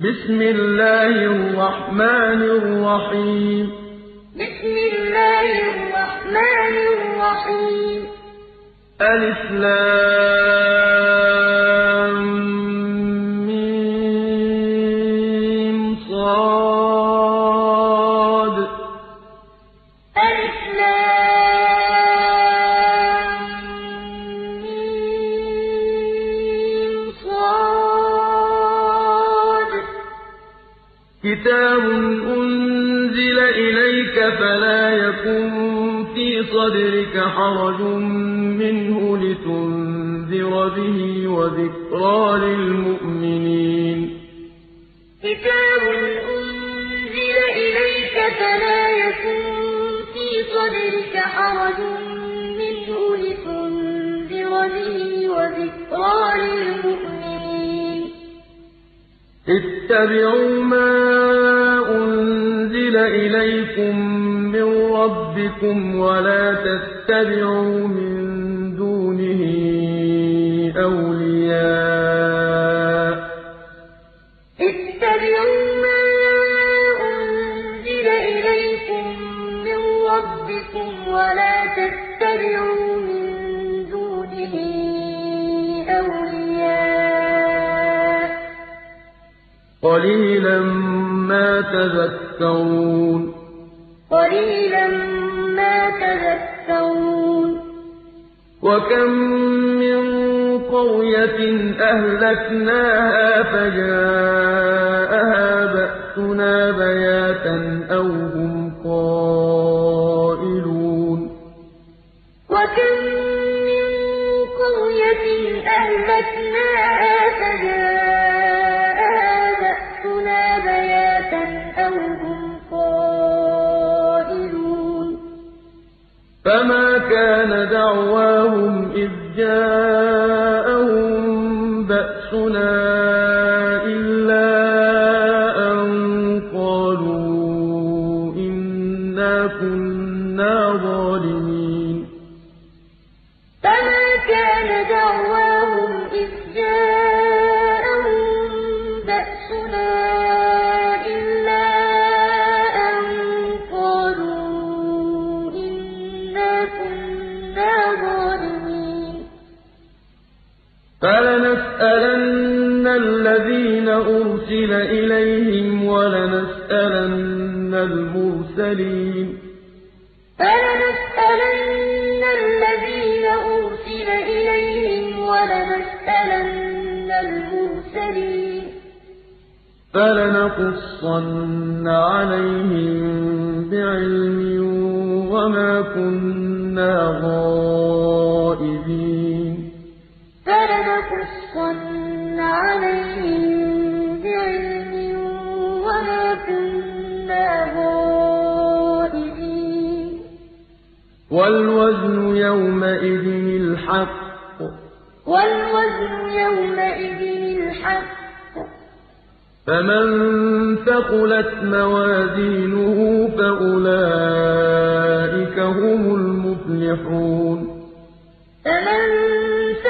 بسم الله الرحمن الرحيم. بسم الله الرحمن الرحيم. ألف لام. صدرك حرج منه لتنذر به وذكرى للمؤمنين. كتاب أنزل إليك فلا يكن في صدرك حرج منه لتنذر به وذكرى للمؤمنين. اتبعوا ما أنزل إليكم من ربكم ولا تتبعوا من دونه أولياء اتبعوا ما أنزل إليكم من ربكم ولا تتبعوا من دونه أولياء قليلا ما تذكرون قليلا ما تذكرون. وكم من قرية أهلكناها فجاءها بأسنا بياتا أو هم قائلون. وكم من قرية أهلكناها فجاءها فما كان دعواهم إذ جاءهم بأسنا فلنسألن الذين أرسل إليهم ولنسألن المرسلين. فلنسألن الذين أرسل إليهم ولنسألن المرسلين. فلنقصن عليهم بعلم وما كنا غائبين. فلنقصن عليهم بعلم وما كنا غائبين والوزن يومئذ الحق والوزن يومئذ الحق فمن ثقلت موازينه فأولئك هم المفلحون فمن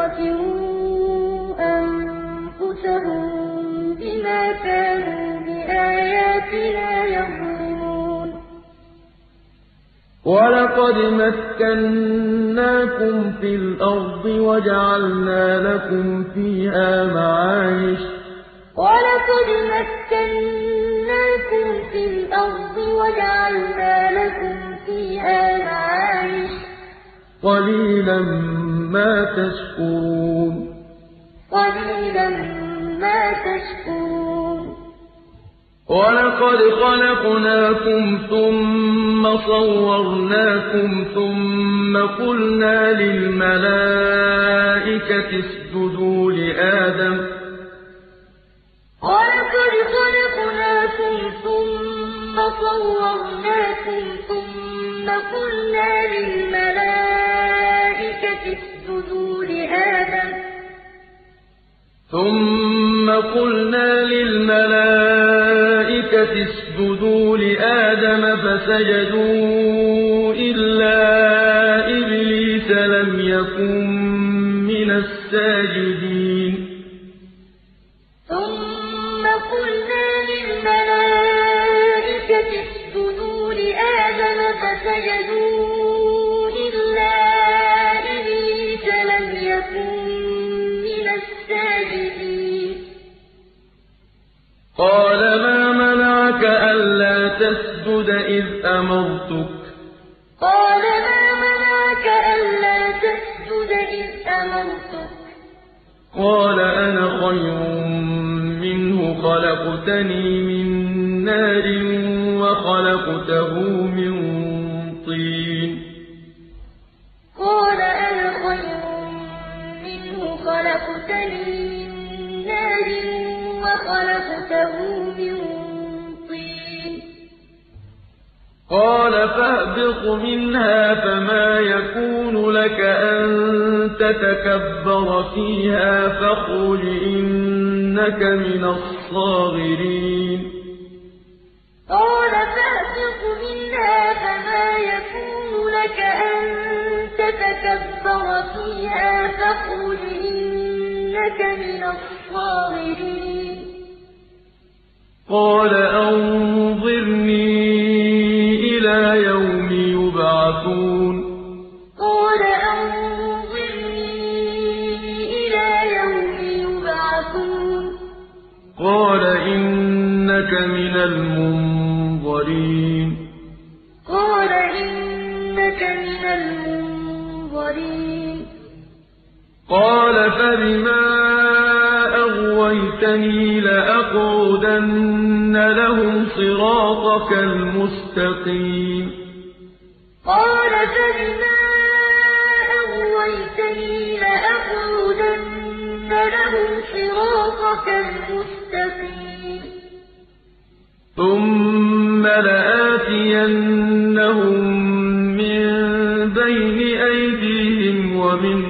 خسروا أنفسهم بما كانوا بآياتنا يظلمون ولقد مكناكم في الأرض وجعلنا لكم فيها معايش ولقد مكناكم في الأرض وجعلنا لكم فيها معايش قليلا ما تشكرون. قليلا ما تشكرون. ولقد خلقناكم ثم صورناكم ثم قلنا للملائكة اسجدوا لآدم. ولقد خلقناكم ثم صورناكم ثم قلنا للملائكة ثم قلنا للملائكة اسجدوا لآدم فسجدوا إلا إبليس لم يكن من الساجدين. ثم قلنا للملائكة اسجدوا لآدم فسجدوا قال ما منعك ألا تسجد إذ أمرتك؟ قال ما منعك ألا تسجد إذ أمرتك؟ قال أنا خير منه خلقتني من نار وخلقته من طين. قال أنا خير منه خلقتني من نار من طين. قال فاهبط منها فما يكون لك أن تتكبر فيها فاخرج إنك من الصاغرين. قال فاهبط منها فما يكون لك أن تتكبر فيها فاخرج إنك من الصاغرين. قال أنظرني إلى يوم يبعثون. قال أنظرني إلى يوم يبعثون. قال إنك من المنظرين. قال إنك من المنظرين. قال فبما أغويتني لأقعدن لهم صراطك المستقيم قال فبما أغويتني لأقعدن لهم صراطك المستقيم ثم لآتينهم من بين أيديهم ومن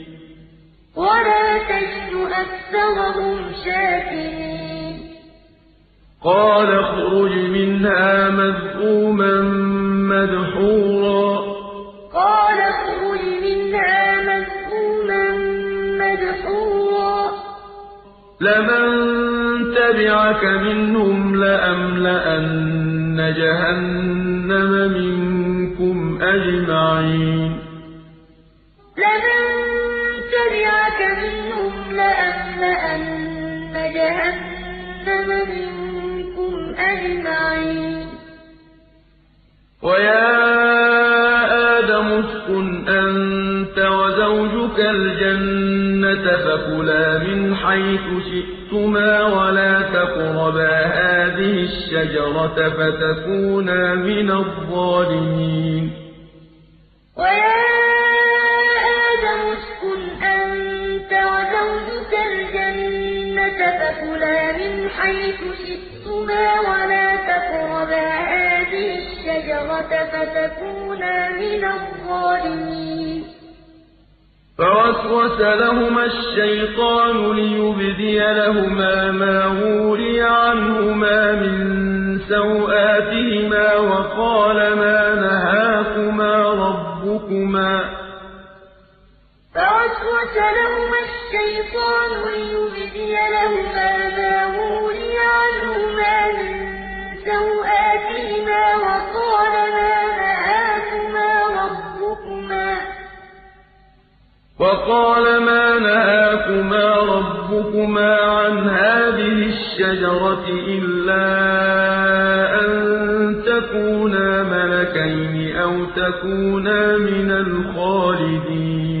ولا تجد أكثرهم شاكرين. قال اخرج منها مذءوما مدحورا. قال اخرج منها مذءوما مدحورا. لمن تبعك منهم لأملأن جهنم منكم أجمعين. لمن تبعك منهم لأملأن جهنم منكم أجمعين. ويا آدم اسكن أنت وزوجك الجنة فكلا من حيث شئتما ولا تقربا هذه الشجرة فتكونا من الظالمين. فكلا من حيث شئتما ولا تقربا هذه الشجرة فتكونا من الظالمين. فوسوس لهما الشيطان ليبدي لهما ما وري عنهما من سوآتهما وقال ما نهاكما ربكما. فوسوس لهما الشيطان ليبدي لهما ما وري عنهما من سوآتهما وقال ما نهاكما ربكما عن هذه الشجرة إلا أن تكونا ملكين أو تكونا من الخالدين.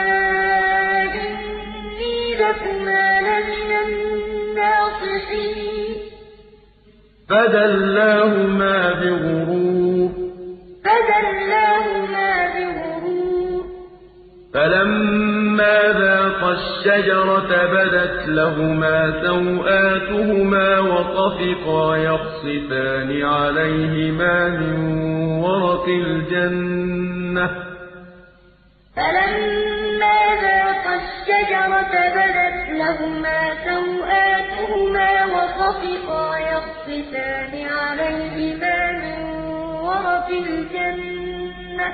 الناصحين فدلاهما بغرور فدلاهما بغرور فلما ذاقا الشجرة بدت لهما سوآتهما وطفقا يخصفان عليهما من ورق الجنة فلما ذاقا الشجرة بدت لهما سوآتهما وطفقا يخصفان عليهما من ورق الجنة.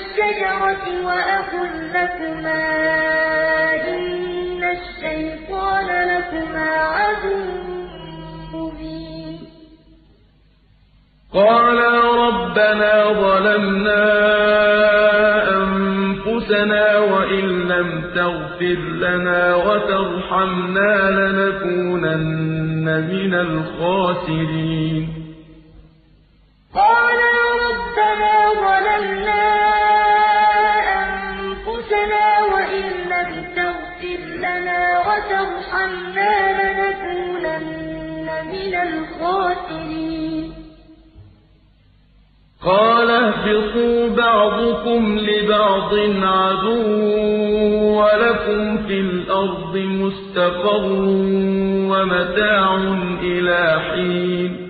الشجرة وأقل لكما إن الشيطان لكما عدو مبين. قالا ربنا ظلمنا أنفسنا وإن لم تغفر لنا وترحمنا لنكونن من الخاسرين. قالا ربنا ظلمنا أنفسنا وإن لم تغفر لنا وترحمنا لنكونن من الخاسرين. قال اهبطوا بعضكم لبعض عدو ولكم في الأرض مستقر ومتاع إلى حين.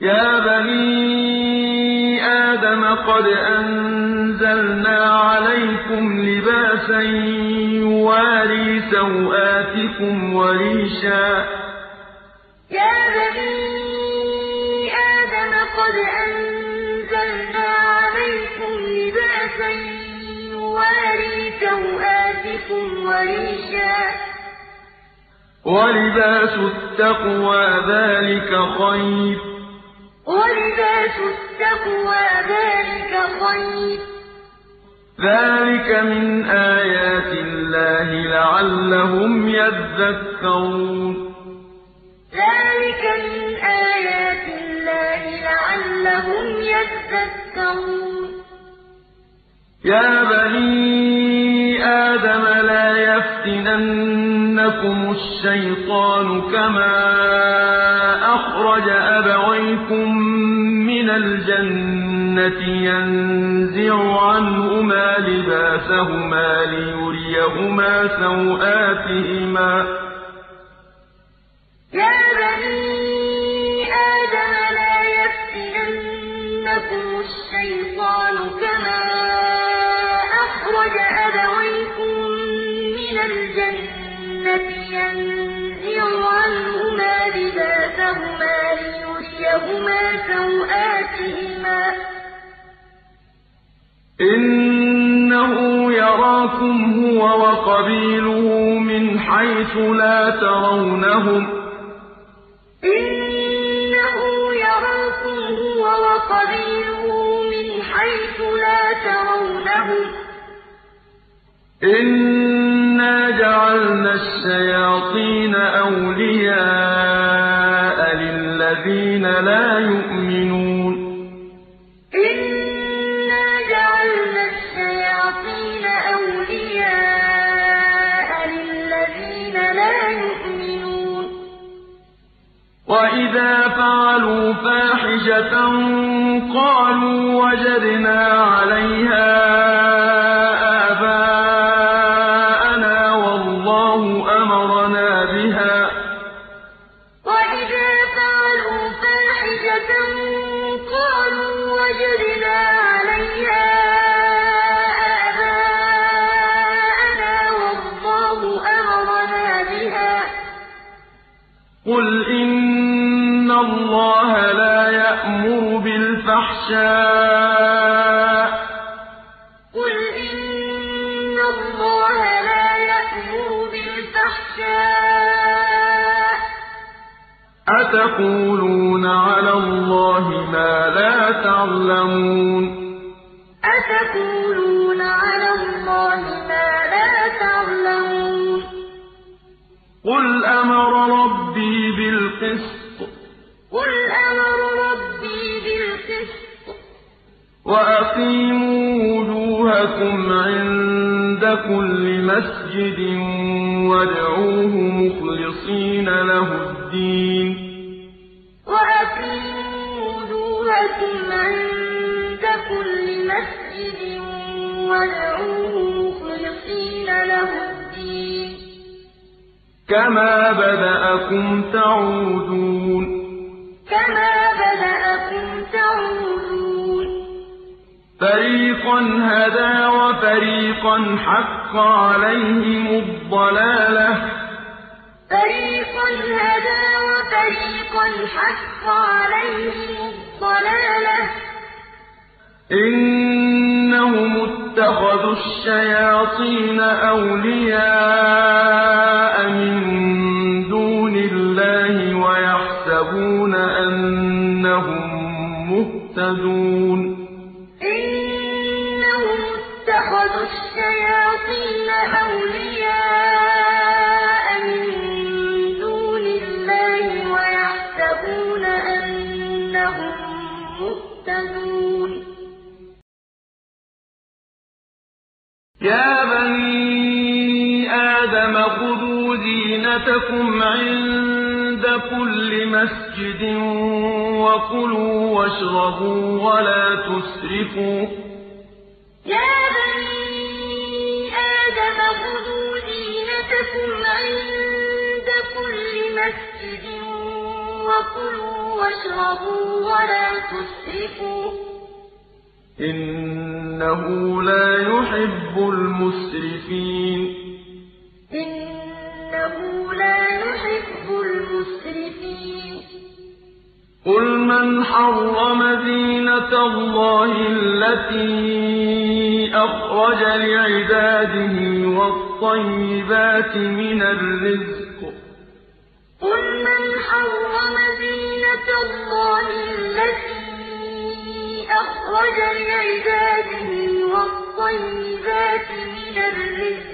يا بني آدم قد أنزلنا عليكم لباسا يواري سوآتكم وريشا. يا بني آدم قد أنزلنا عليكم لباسا يواري سوآتكم وريشا. ولباس التقوى ذلك خير. ولباس التقوى ذلك خير. ذلك من آيات الله لعلهم يذكرون. ذلك من آيات الله لعلهم يذكرون. يا بني آدم لا يفتننكم الشيطان كما أخرج أبويكم من الجنة ينزع عنهما لباسهما ليريهما سوآتهما ليريهما سوآتهما. إنه يراكم هو وقبيله من حيث لا ترونهم. إنه يراكم هو وقبيله من حيث لا ترونهم. إِنَّا جَعَلْنَا الشَّيَاطِينَ أَوْلِيَاءَ لَا يُؤْمِنُونَ. إِنَّا جَعَلْنَا الشَّيَاطِينَ أَوْلِيَاءَ لِلَّذِينَ لَا يُؤْمِنُونَ. وَإِذَا فَعَلُوا فَاحِشَةً قَالُوا وَجَدْنَا عَلَيْهَا اللَّهَ لَا يَأْمُرُ بِالْفَحْشَاءِ ۖ. قُلْ إِنَّ اللَّهَ لَا يَأْمُرُ بِالْفَحْشَاءِ ۖ. أَتَقُولُونَ عَلَى اللَّهِ مَا لَا تَعْلَمُونَ. أَتَقُولُونَ عَلَى اللَّهِ مَا لَا تَعْلَمُونَ. قُلْ أَمَرَ رَبِّي بِالْقِسْطِ ۖ. قُلْ أَمَرَ رَبِّي بِالْقِسْطِ ۖ وَأَقِيمُوا وُجُوهَكُمْ عِندَ كُلِّ مَسْجِدٍ وَادْعُوهُ مُخْلِصِينَ لَهُ الدِّينَ ۚ وَأَقِيمُوا وُجُوهَكُمْ عِندَ كُلِّ مَسْجِدٍ وَادْعُوهُ مُخْلِصِينَ لَهُ الدِّينَ ۚ كَمَا بَدَأَكُمْ تَعُودُونَ كَمَا بَدَأَكُمْ تَعُودُونَ فَرِيقًا هَدَىٰ وَفَرِيقًا حَقَّ عَلَيْهِمُ الضَّلَالَةُ ۗ فَرِيقًا هَدَىٰ وَفَرِيقًا حَقَّ عَلَيْهِمُ الضَّلَالَةُ ۗ إِنَّهُمُ اتَّخَذُوا الشَّيَاطِينَ أَوْلِيَاءَ مِن مُّهْتَدُونَ إِنَّهُمُ اتَّخَذُوا الشَّيَاطِينَ أَوْلِيَاءَ مِن دُونِ اللَّهِ وَيَحْسَبُونَ أَنَّهُم مُّهْتَدُونَ. يَا بَنِي آدَمَ خُذُوا زِينَتَكُمْ عِندَ كُلِّ مَسْجِدٍ وَكُلُوا وَاشْرَبُوا وَلَا تُسْرِفُوا ۚ. يَا بَنِي آدَمَ خُذُوا زِينَتَكُمْ عِندَ كُلِّ مَسْجِدٍ وَكُلُوا وَاشْرَبُوا وَلَا تُسْرِفُوا ۚ. إِنَّهُ لَا يُحِبُّ الْمُسْرِفِينَ. يُحِبُّ الْمُسْرِفِينَ. قُلْ مَنْ حَرَّمَ زِينَةَ اللَّهِ الَّتِي أَخْرَجَ لِعِبَادِهِ وَالطَّيِّبَاتِ مِنَ الرِّزْقِ ۚ؟ قُلْ مَنْ حَرَّمَ زِينَةَ اللَّهِ الَّتِي أَخْرَجَ لِعِبَادِهِ وَالطَّيِّبَاتِ مِنَ الرِّزْقِ ۚ؟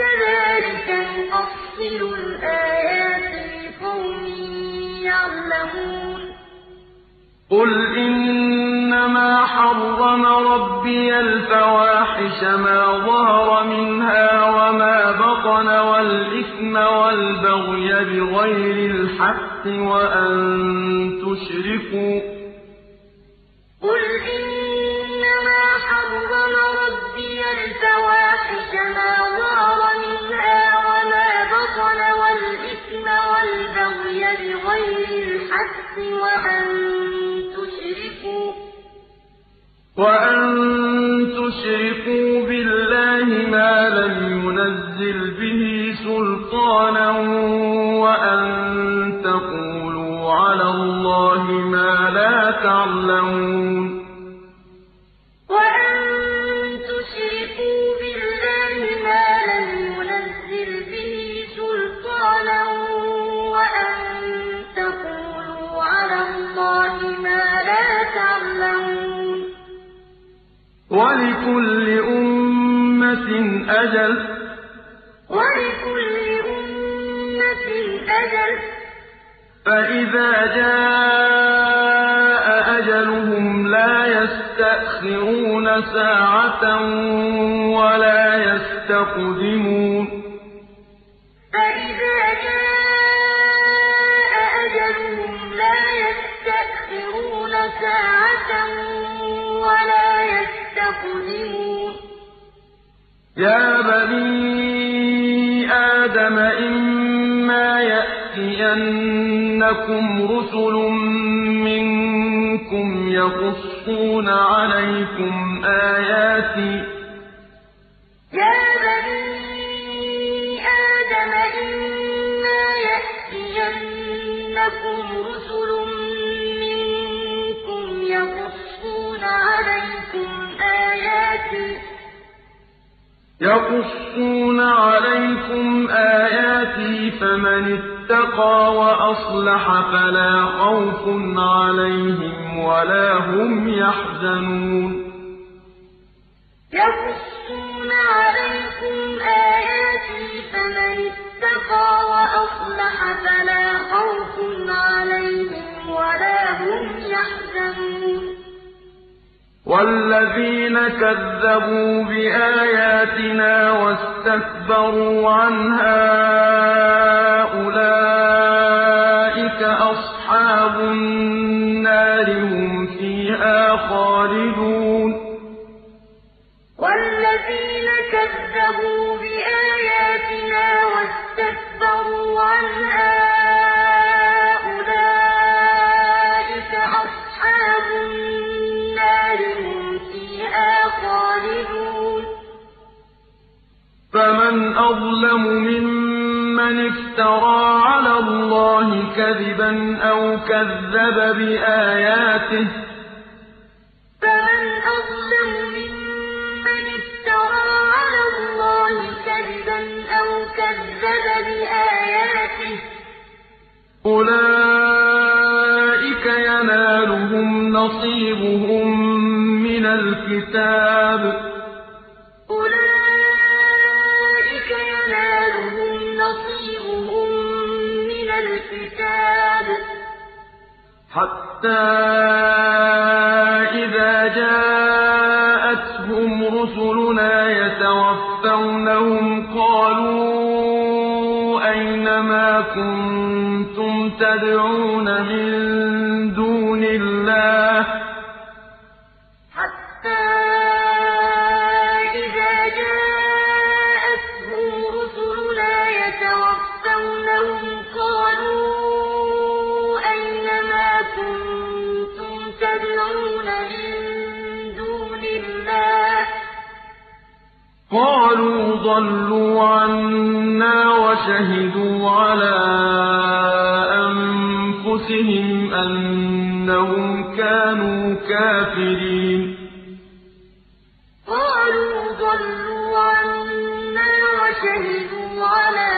كَذَٰلِكَ نُفَصِّلُ الْآيَاتِ لِقَوْمٍ يَعْلَمُونَ. قُلْ إِنَّمَا حَرَّمَ رَبِّيَ الْفَوَاحِشَ مَا ظَهَرَ مِنْهَا وَمَا بَطَنَ وَالْإِثْمَ وَالْبَغْيَ بِغَيْرِ الْحَقِّ وَأَن تُشْرِكُوا ۚ. إِنَّمَا حَرَّمَ رَبِّيَ الْفَوَاحِشَ مَا ظَهَرَ مِنْهَا وَمَا بَطَنَ وَالْإِثْمَ وَالْبَغْيَ بِغَيْرِ الْحَقِّ وَأَن تُشْرِكُوا بِاللَّهِ مَا لَمْ يُنَزِّلْ بِهِ سُلْطَانًا وَأَن تَقُولُوا عَلَى اللَّهِ مَا لَا تَعْلَمُونَ تَعْلَمُونَ وَلِكُلِّ أُمَّةٍ أَجَلٌ ۖ. فَإِذَا جَاءَ أَجَلُهُمْ لَا يَسْتَأْخِرُونَ سَاعَةً ۖ وَلَا يَسْتَقْدِمُونَ. فَإِذَا جَاءَ سَاعَةً ۖ وَلَا يَسْتَقْدِمُونَ. يَا بَنِي آدَمَ إِمَّا يَأْتِيَنَّكُمْ رُسُلٌ مِّنكُمْ يَقُصُّونَ عَلَيْكُمْ آيَاتِي. فَمَنِ اتَّقَىٰ وَأَصْلَحَ فَلَا خَوْفٌ عَلَيْهِمْ وَلَا هُمْ يَحْزَنُونَ. يَقُصُّونَ عَلَيْكُمْ آيَاتِي ۖ فَمَنِ اتَّقَىٰ وَأَصْلَحَ فَلَا خَوْفٌ عَلَيْهِمْ وَلَا هُمْ يَحْزَنُونَ. وَالَّذِينَ كَذَّبُوا بِآيَاتِنَا وَاسْتَكْبَرُوا عَنْهَا أُولَٰئِكَ أَصْحَابُ النَّارِ ۖ هُمْ فِيهَا خَالِدُونَ. وَالَّذِينَ كَذَّبُوا بِآيَاتِنَا وَاسْتَكْبَرُوا عَنْهَا كَذَّبَ بِآيَاتِهِ ۚ. فَمَنْ أَظْلَمُ مِمَّنِ افْتَرَىٰ عَلَى اللَّهِ كَذِبًا أَوْ كَذَّبَ بِآيَاتِهِ ۚ. أُولَٰئِكَ يَنَالُهُمْ نَصِيبُهُم مِّنَ الْكِتَابِ ۖ. حَتَّىٰ إِذَا جَاءَتْهُمْ رُسُلُنَا يَتَوَفَّوْنَهُمْ قَالُوا أَيْنَ مَا كُنتُمْ تَدْعُونَ قَالُوا ضَلُّوا عَنَّا وَشَهِدُوا عَلَىٰ أَنفُسِهِمْ أَنَّهُمْ كَانُوا كَافِرِينَ. قَالُوا ضَلُّوا عَنَّا وَشَهِدُوا عَلَىٰ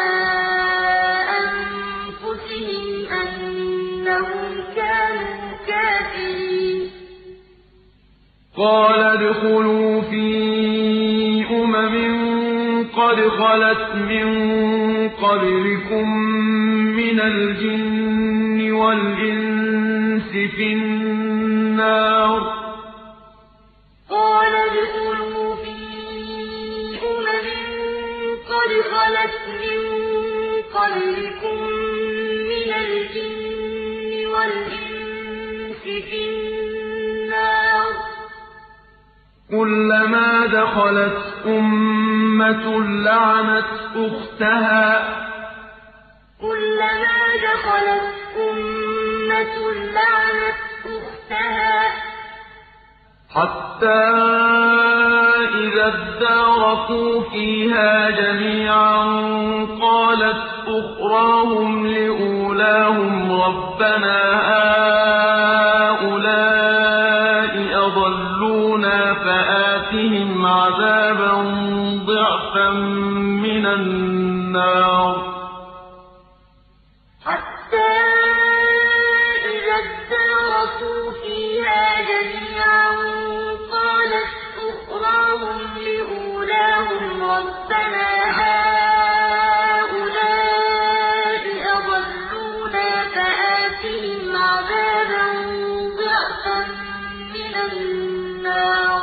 أَنفُسِهِمْ أَنَّهُمْ كَانُوا كَافِرِينَ. قَالَ ادْخُلُوا خَلَتْ مِن قَبْلِكُم مِّنَ الْجِنِّ وَالْإِنسِ فِي النَّارِ ۖ. قَالَ ادْخُلُوا فِي أُمَمٍ قَدْ خَلَتْ مِن قَبْلِكُم مِّنَ الْجِنِّ وَالْإِنسِ فِي النَّارِ ۖ. كُلَّمَا دَخَلَتْ أُمَّةٌ لَّعَنَتْ أُخْتَهَا ۖ. حَتَّىٰ إِذَا إِذَا ادَّارَكُوا فِيهَا جَمِيعًا قَالَتْ أُخْرَاهُمْ لِأُولَاهُمْ رَبَّنَا هَٰؤُلَاءِ أَضَلُّونَا فَآتِهِمْ عَذَابًا مِّنَ النَّارِ. حَتَّىٰ إِذَا ادَّارَكُوا فِيهَا جَمِيعًا قَالَتْ أُخْرَاهُمْ لِأُولَاهُمْ رَبَّنَا هَٰؤُلَاءِ أَضَلُّونَا فَآتِهِمْ عَذَابًا ضِعْفًا مِّنَ النَّارِ.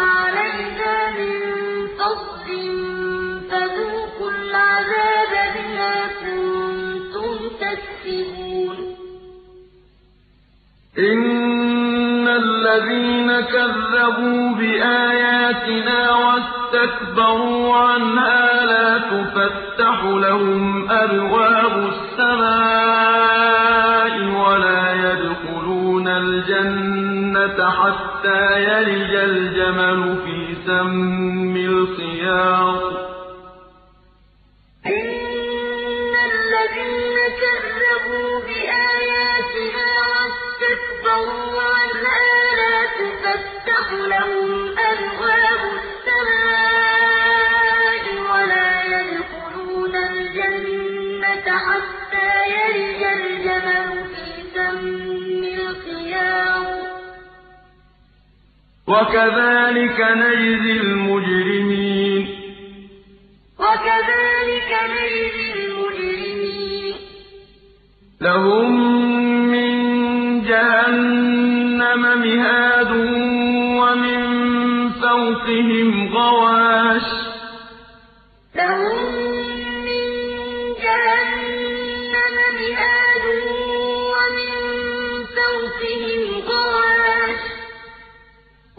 مِن الْعَذَابَ بِمَا كُنتُمْ إِنَّ الَّذِينَ كَذَّبُوا بِآيَاتِنَا وَاسْتَكْبَرُوا عَنْهَا لَا تُفَتَّحُ لَهُمْ أَبْوَابُ السَّمَاءِ وَلَا يَدْخُلُونَ الْجَنَّةَ حَتَّىٰ يَلِجَ الْجَمَلُ فِي سَمِّ الْخِيَاطِ. إِنَّ الَّذِينَ كَذَّبُوا بِآيَاتِنَا وَاسْتَكْبَرُوا عَنْهَا لَا تُفَتَّحُ لَهُمْ وَكَذَٰلِكَ نَجْزِي الْمُجْرِمِينَ. وَكَذَٰلِكَ نَجْزِي الْمُجْرِمِينَ. لَهُم مِّن جَهَنَّمَ مِهَادٌ وَمِن فَوْقِهِمْ غَوَاشٍ ۚ.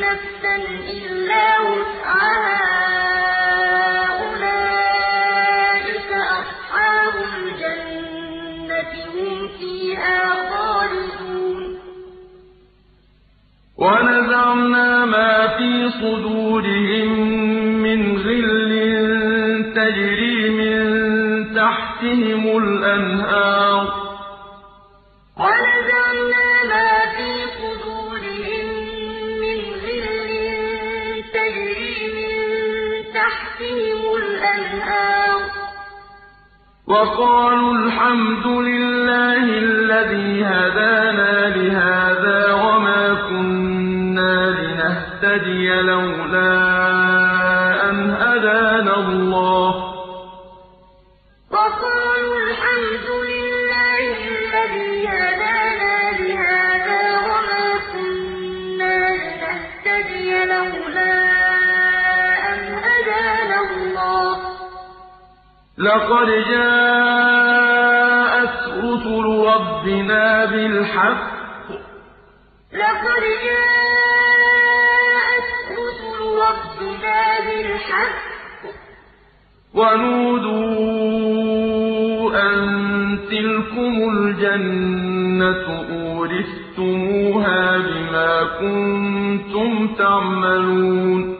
نَفْسًا إِلَّا وُسْعَهَا. أُولَٰئِكَ أَصْحَابُ الْجَنَّةِ ۖ هُمْ فِيهَا خَالِدُونَ. وَنَزَعْنَا مَا فِي صُدُورِهِم مِّنْ غِلٍّ تَجْرِي مِن تَحْتِهِمُ الْأَنْهَارُ ۖ. وَقَالُوا الْحَمْدُ لِلَّهِ الَّذِي هَدَانَا لِهَٰذَا وَمَا كُنَّا لِنَهْتَدِيَ لَوْلَا أَنْ هَدَانَا اللَّهُ ۖ. وَقَالُوا الْحَمْدُ لِلَّهِ لَقَدْ جَاءَتْ رُسُلُ رَبِّنَا بِالْحَقِّ ۖ. لَقَدْ جَاءَتْ رُسُلُ رَبِّنَا بِالْحَقِّ ۖ. وَنُودُوا أَن تِلْكُمُ الْجَنَّةُ أُورِثْتُمُوهَا بِمَا كُنتُمْ تَعْمَلُونَ.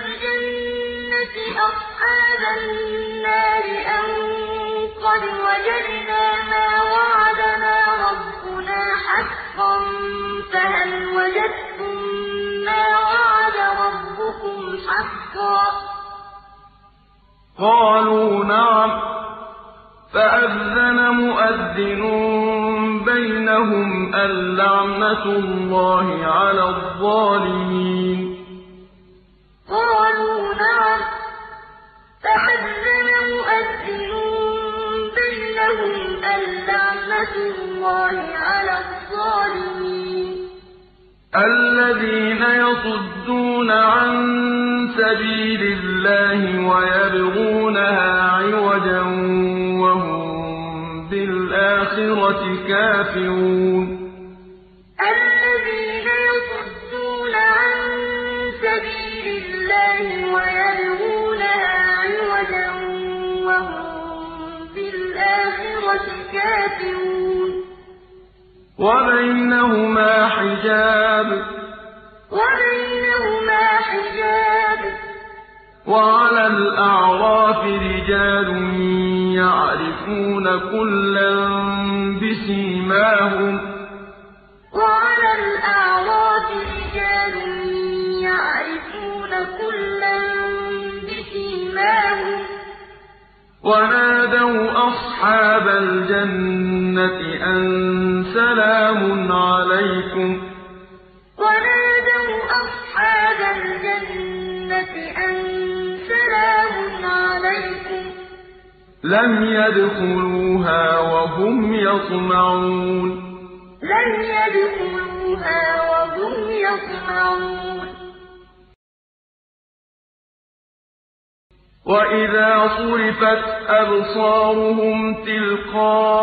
أصحاب النار أن قد وجدنا ما وعدنا ربنا حقا فهل وجدتم ما وعد ربكم حقا؟ قالوا نعم فأذن مؤذن بينهم اللعنة الله على الظالمين. قالوا نعم. فأذن مؤذن بينهم اللعنة الله على الظالمين. الذين يصدون عن سبيل الله ويبغونها عوجا وهم بالآخرة كافرون. كافرون وبينهما حجاب وبينهما حجاب وعلى الأعراف رجال يعرفون كلا بسيماهم وعلى الأعراف رجال يعرفون كلا ونادوا أصحاب الجنة أن سلام عليكم ونادوا أصحاب الجنة أن سلام عليكم لم يدخلوها وهم يطمعون لم يدخلوها وهم يطمعون وإذا صرفت أبصارهم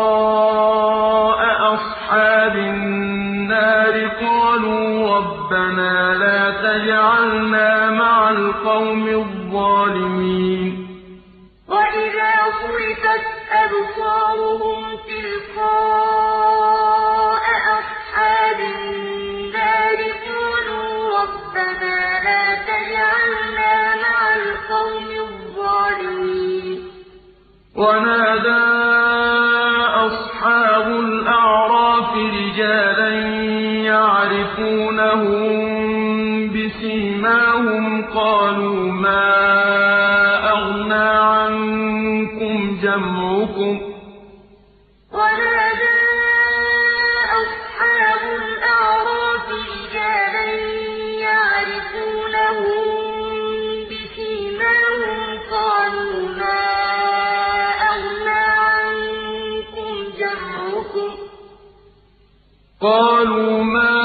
تلقاء أصحاب النار قالوا ربنا لا تجعلنا مع القوم الظالمين وإذا صرفت أبصارهم تلقاء أصحاب النار قالوا ربنا لا تجعلنا مع القوم الظالمين. ونادى أصحاب الأعراف رجالا يعرفونهم بسيماهم قالوا ما قالوا ما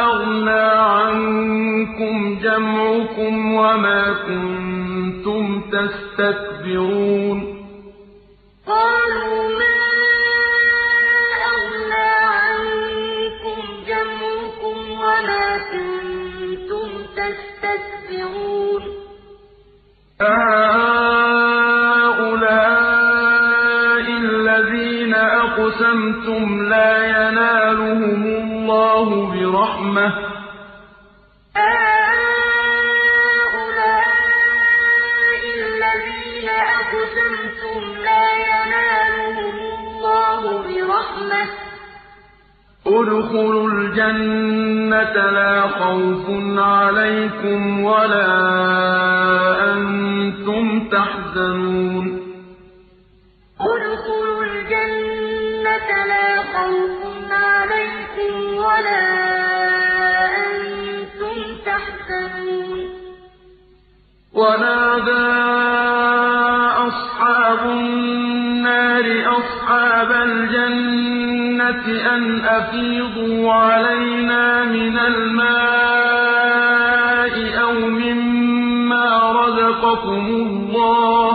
أغنى عنكم جمعكم وما كنتم تستكبرون قالوا ما أغنى عنكم جمعكم وما كنتم تستكبرون أقسمتم لا ينالهم الله برحمة. هؤلاء الذين أقسمتم لا ينالهم الله برحمة. ادخلوا الجنة لا خوف عليكم ولا أنتم تحزنون. ادخلوا الجنة لا خوف عليكم ولا أنتم تحزنون. ونادى أصحاب النار أَصْحَابَ الْجَنَّةِ أَنْ أَفِيضُوا عَلَيْنَا مِنَ الْمَاءِ أَوْ مِمَّا رَزَقَكُمُ اللَّهُ.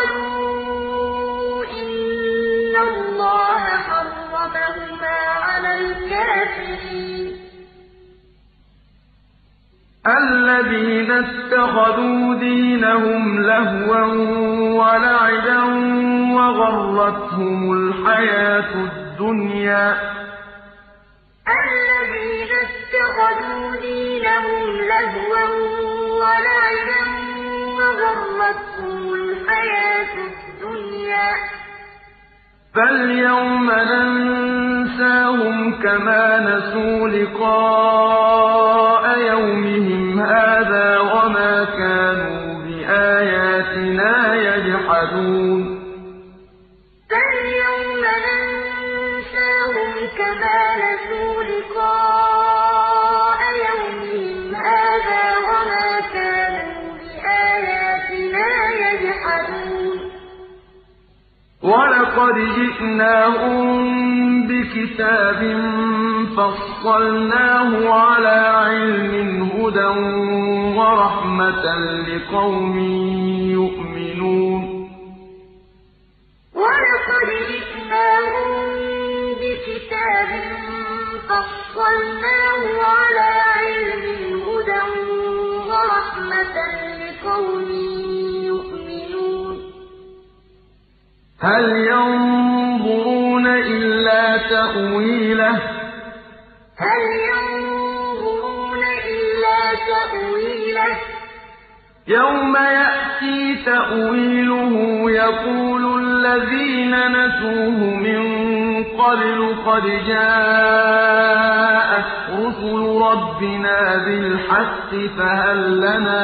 الَّذِينَ اتَّخَذُوا دِينَهُمْ لَهْوًا وَلَعِبًا وَغَرَّتْهُمُ الْحَيَاةُ الدُّنْيَا. الَّذِينَ اتَّخَذُوا دِينَهُمْ لَهْوًا وَلَعِبًا وَغَرَّتْهُمُ الْحَيَاةُ الدُّنْيَا. فَالْيَوْمَ نَنسَاهُمْ كَمَا نَسُوا لِقَاءَ يَوْمِهِمْ. هَٰذَا وَمَا كَانُوا بِآيَاتِنَا يَجْحَدُونَ فَالْيَوْمَ نَنسَاهُمْ كَمَا نَسُوا لِقَاءَ يَوْمِهِمْ هَٰذَا وَمَا كَانُوا بِآيَاتِنَا يَجْحَدُونَ وَلَقَدْ جِئْنَاهُم بِكِتَابٍ فَصَّلْنَاهُ عَلَىٰ عِلْمٍ هُدًى وَرَحْمَةً لِّقَوْمٍ يُؤْمِنُونَ. وَلَقَدْ جِئْنَاهُم بِكِتَابٍ فَصَّلْنَاهُ عَلَىٰ عِلْمٍ هُدًى وَرَحْمَةً لِّقَوْمٍ يُؤْمِنُونَ. إِلَّا تَأْوِيلَهُ ۚ؟ يَوْمَ يَأْتِي تَأْوِيلُهُ يَقُولُ الَّذِينَ نَسُوهُ مِن قَبْلُ قَدْ جَاءَتْ رُسُلُ رَبِّنَا بِالْحَقِّ فَهَل لَّنَا؟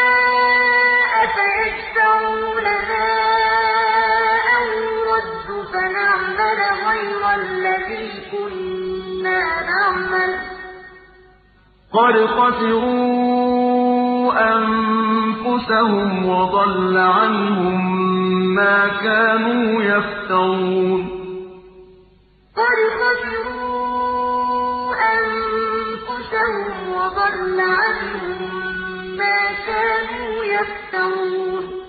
قَدْ خَسِرُوا أَنفُسَهُمْ وَضَلَّ عَنْهُم مَّا كَانُوا يَفْتَرُونَ. قَدْ خَسِرُوا أَنفُسَهُمْ وَضَلَّ عَنْهُم مَّا كَانُوا يَفْتَرُونَ.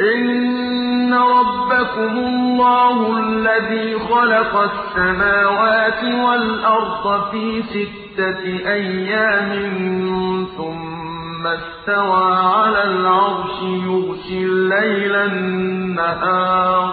إِنَّ رَبَّكُمُ اللَّهُ الَّذِي خَلَقَ السَّمَاوَاتِ وَالْأَرْضَ فِي سِتَّةِ أَيَّامٍ ثُمَّ اسْتَوَىٰ عَلَى الْعَرْشِ يُغْشِي اللَّيْلَ النَّهَارَ.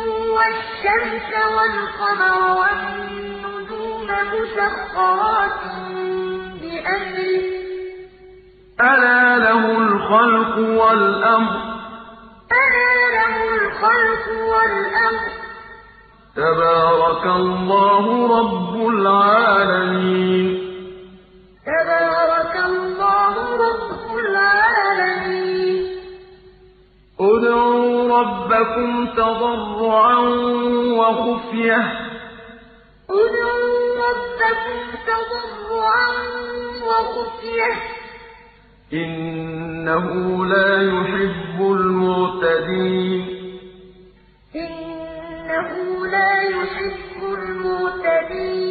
وَالشَّمْسَ وَالْقَمَرَ وَالنُّجُومَ مُسَخَّرَاتٍ بِأَمْرِهِ ۗ. أَلَا لَهُ الْخَلْقُ وَالْأَمْرُ ۗ. ألا له الخلق والأمر. تبارك الله رب العالمين. تبارك الله رب العالمين. ادعوا ربكم تضرعا وخفية. ادعوا ربكم تضرعا وخفية. إنه لا يحب المعتدين. إنه لا يحب المعتدين.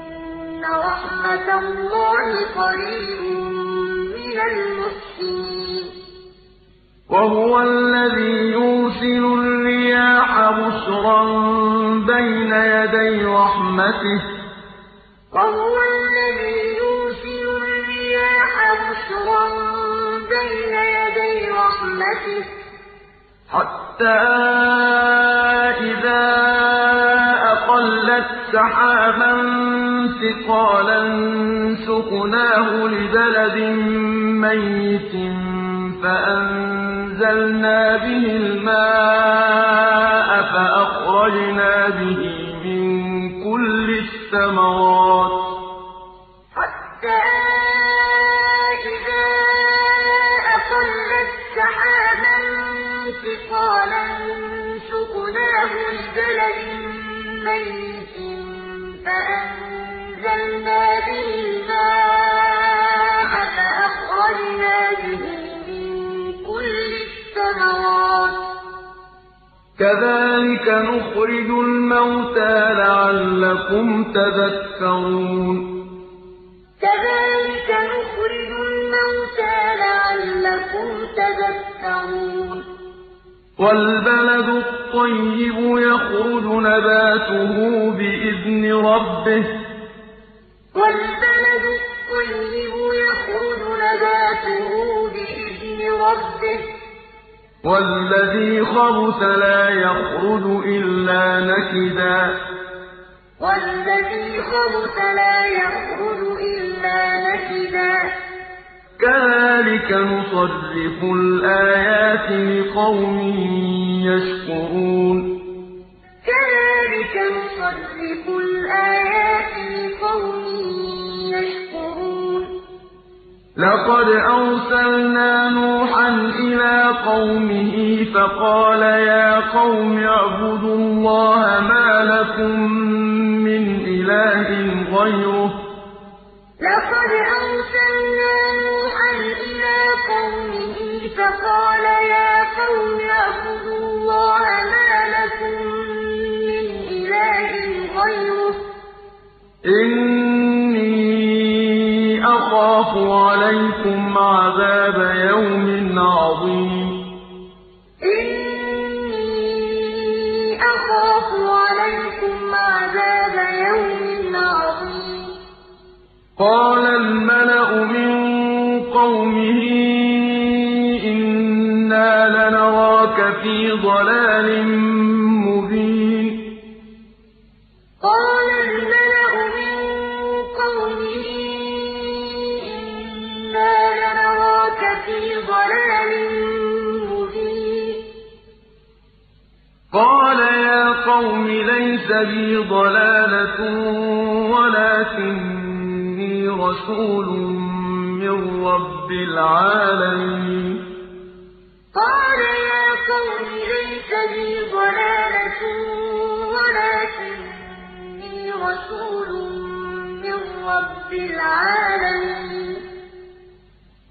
إن رحمة الله قريب من المحسنين وهو الذي يرسل الرياح بشرا بين يدي رحمته وهو الذي يرسل الرياح بشرا بين يدي رحمته حتى إذا أقلت سحابا ثقالا سقناه لبلد ميت فأنزلنا به الماء فأخرجنا به من كل الثمرات كذلك نخرج الموتى لعلكم تذكرون. كذلك نخرج الموتى لعلكم تذكرون. والبلد الطيب يخرج نباته بإذن ربه. والبلد الطيب يخرج نباته بإذن ربه. والذي خبث لا يخرج إلا نكدا. والذي خبث لا يخرج إلا نكدا. كذلك نصرف الآيات لقوم يشكرون. كذلك نصرف الآيات لقوم يشكرون. لقد أرسلنا نوحا إلى قومه فقال يا قوم اعبدوا الله ما لكم من إله غيره. لقد أرسلنا نوحا إلى قومه فقال يا قوم اعبدوا الله ما لكم من إله غيره. إني أخاف عليكم عذاب يوم عظيم. إني أخاف عليكم عذاب يوم عظيم. قال الملأ من قومه إنا لنراك في ضلال في ضلال مبين. قال يا قوم ليس بي ضلالة ولكني رسول من رب العالمين. قال يا قوم ليس بي ضلالة ولكني رسول من رب العالمين.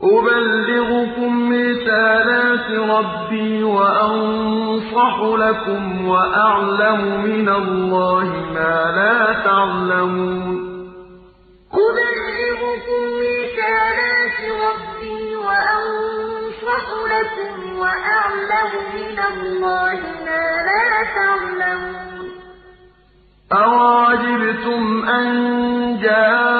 أبلغكم رسالات ربي وأنصح لكم وأعلم من الله ما لا تعلمون أبلغكم رسالات ربي وأنصح لكم وأعلم من الله ما لا تعلمون أَوَعَجِبْتُمْ أَن جَاءَكُمْ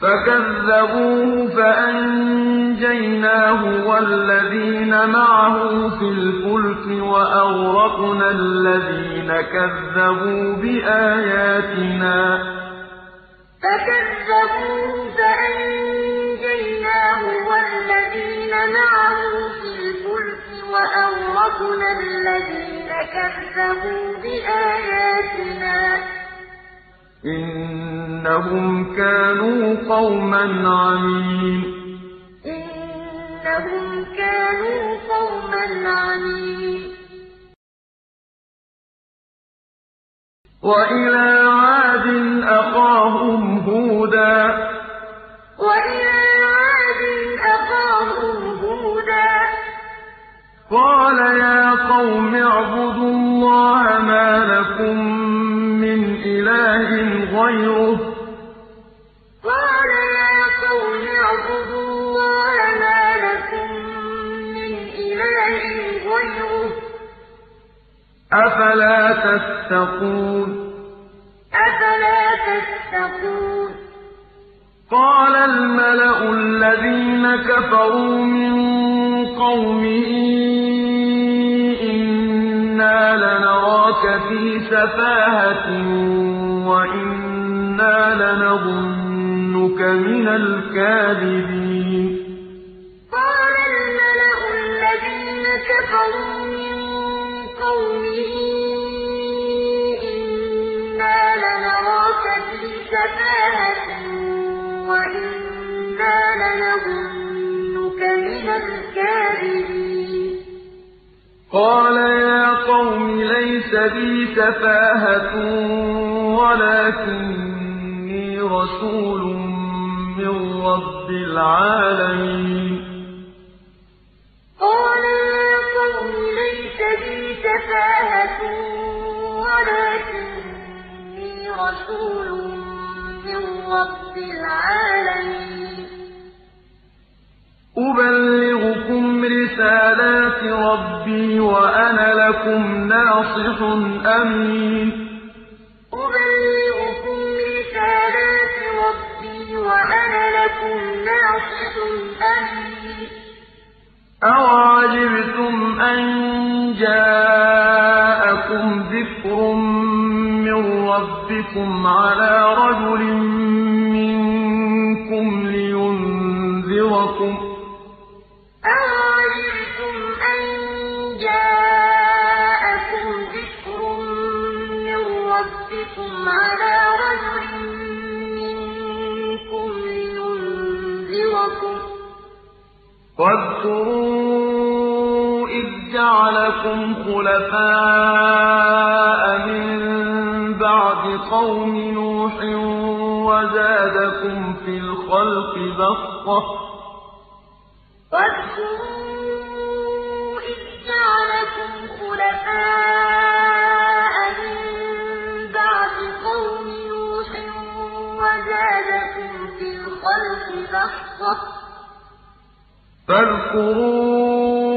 فَكَذَّبُوهُ فَأَنجَيْنَاهُ وَالَّذِينَ مَعَهُ فِي الْفُلْكِ وَأَغْرَقْنَا الَّذِينَ كَذَّبُوا بِآيَاتِنَا ۚ. فَكَذَّبُوهُ فَأَنجَيْنَاهُ وَالَّذِينَ مَعَهُ فِي الْفُلْكِ وَأَغْرَقْنَا الَّذِينَ كَذَّبُوا بِآيَاتِنَا ۚ. إِنَّهُمْ كَانُوا قَوْمًا عَمِينَ. إِنَّهُمْ كَانُوا قَوْمًا عَمِينَ. وَإِلَىٰ عَادٍ أَخَاهُمْ هُودًا ۗ. قَالَ يَا قَوْمِ اعْبُدُوا اللَّهَ مَا لَكُم مِّنْ إِلَٰهٍ غَيْرُهُ ۖ. قَالَ يَا قَوْمِ اعْبُدُوا اللَّهَ مَا لَكُم مِّنْ إِلَٰهٍ غَيْرُهُ ۖ. أَفَلَا تَتَّقُونَ؟ أَفَلَا تَتَّقُونَ؟ قَالَ الْمَلَأُ الَّذِينَ كَفَرُوا مِن قَوْمِهِ إِنَّا لَنَرَاكَ فِي سَفَاهَةٍ وَإِنَّا لَنَظُنُّكَ مِنَ الْكَاذِبِينَ قَالَ الْمَلَأُ الَّذِينَ كَفَرُوا مِن قَوْمِهِ إِنَّا لَنَرَاكَ فِي سَفَاهَةٍ وَإِنَّا لَنَظُنُّكَ مِنَ الْكَاذِبِينَ قَالَ يَا قَوْمِ لَيْسَ بِي سَفَاهَةٌ وَلَٰكِنِّي رَسُولٌ مِّن رَّبِّ الْعَالَمِينَ. قَالَ يَا قَوْمِ لَيْسَ بِي سَفَاهَةٌ وَلَٰكِنِّي رَسُولٌ مِّن رَّبِّ الْعَالَمِينَ. أُبَلِّغُكُمْ رِسَالَاتِ رَبِّي وَأَنَا لَكُمْ نَاصِحٌ أَمِينٌ أُبَلِّغُكُمْ رِسَالَاتِ رَبِّي وَأَنَا لَكُمْ نَاصِحٌ أَمِينٌ أَوَعَجِبْتُمْ أَن جَاءَكُمْ ذِكْرٌ مِّن رَّبِّكُمْ عَلَىٰ رَجُلٍ عَلَىٰ رَجُلٍ مِّنكُمْ لِيُنذِرَكُمْ ۚ. وَاذْكُرُوا إِذْ جَعَلَكُمْ خُلَفَاءَ مِن بَعْدِ قَوْمِ نُوحٍ وَزَادَكُمْ فِي الْخَلْقِ بَسْطَةً ۖ. وَاذْكُرُوا إِذْ جَعَلَكُمْ خُلَفَاءَ وَزَادَكُمْ فِي الْخَلْقِ بَسْطَةً ۖ فَاذْكُرُوا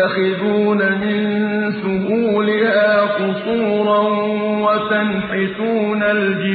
تَتَّخِذُونَ مِن سُهُولِهَا قُصُورًا وَتَنْحِتُونَ الْجِبَالَ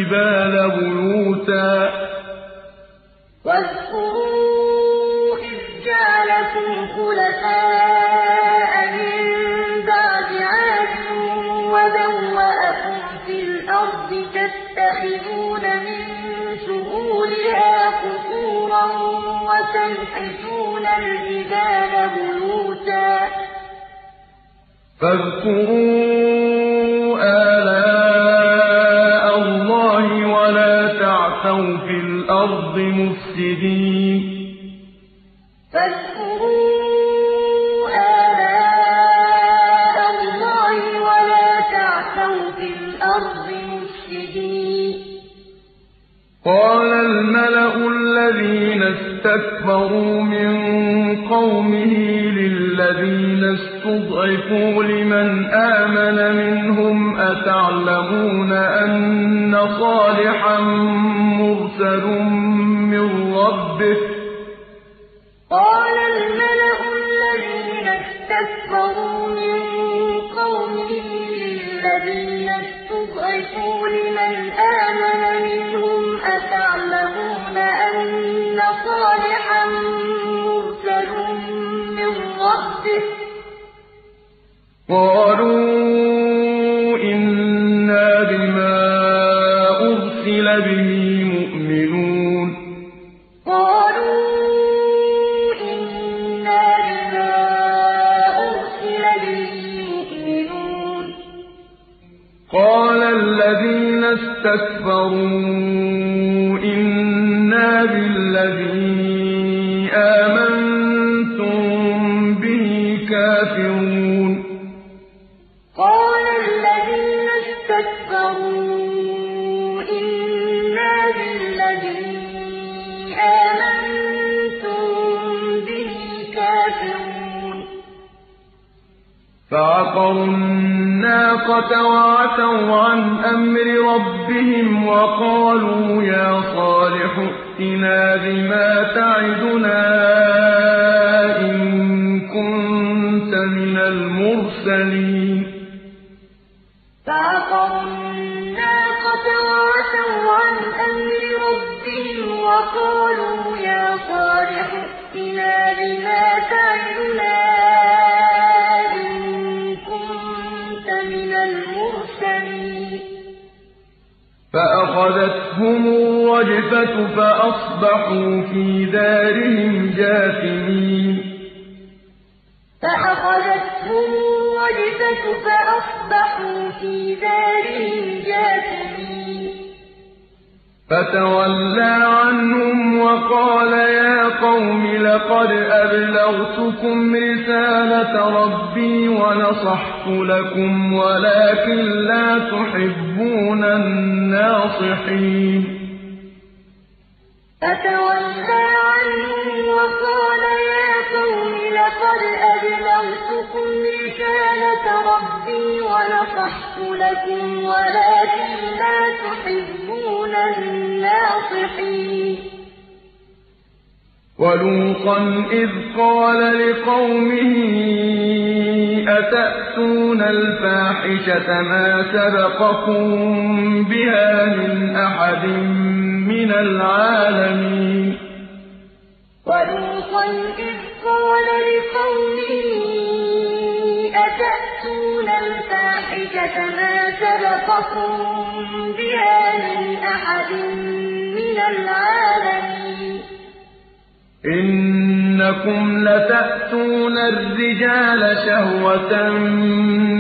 إنكم لتأتون الرجال شهوة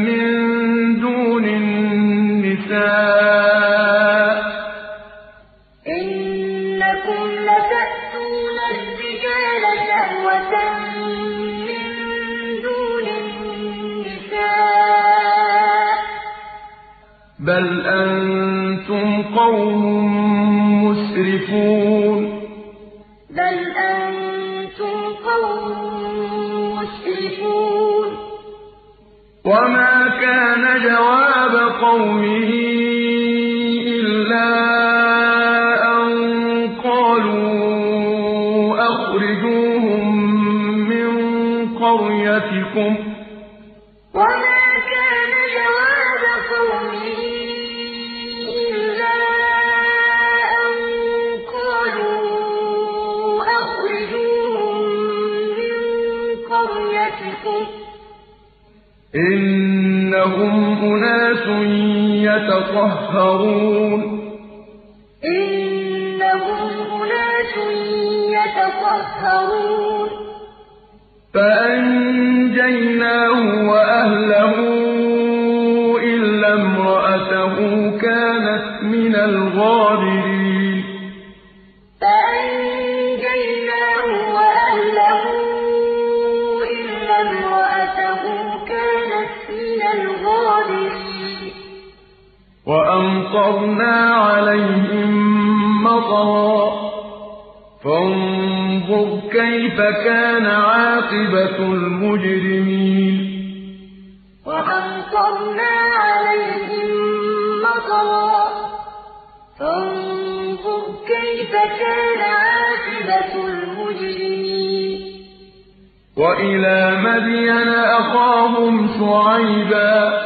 من دون النساء. إنكم لتأتون الرجال شهوة من دون النساء. بل أنتم قوم مشركون بَلْ أَنتُمْ قَوْمٌ مُّسْرِفُونَ وَمَا كَانَ جَوَابَ قَوْمِهِ يتطهرون. إنهم أناس يتطهرون. فأنجيناه وأهله إلا امرأته كانت من الغابرين. وأمطرنا عليهم مطرا. فانظر كيف كان عاقبة المجرمين. وأمطرنا عليهم مطرا. فانظر كيف كان عاقبة المجرمين. وإلى مدين أخاهم شعيبا.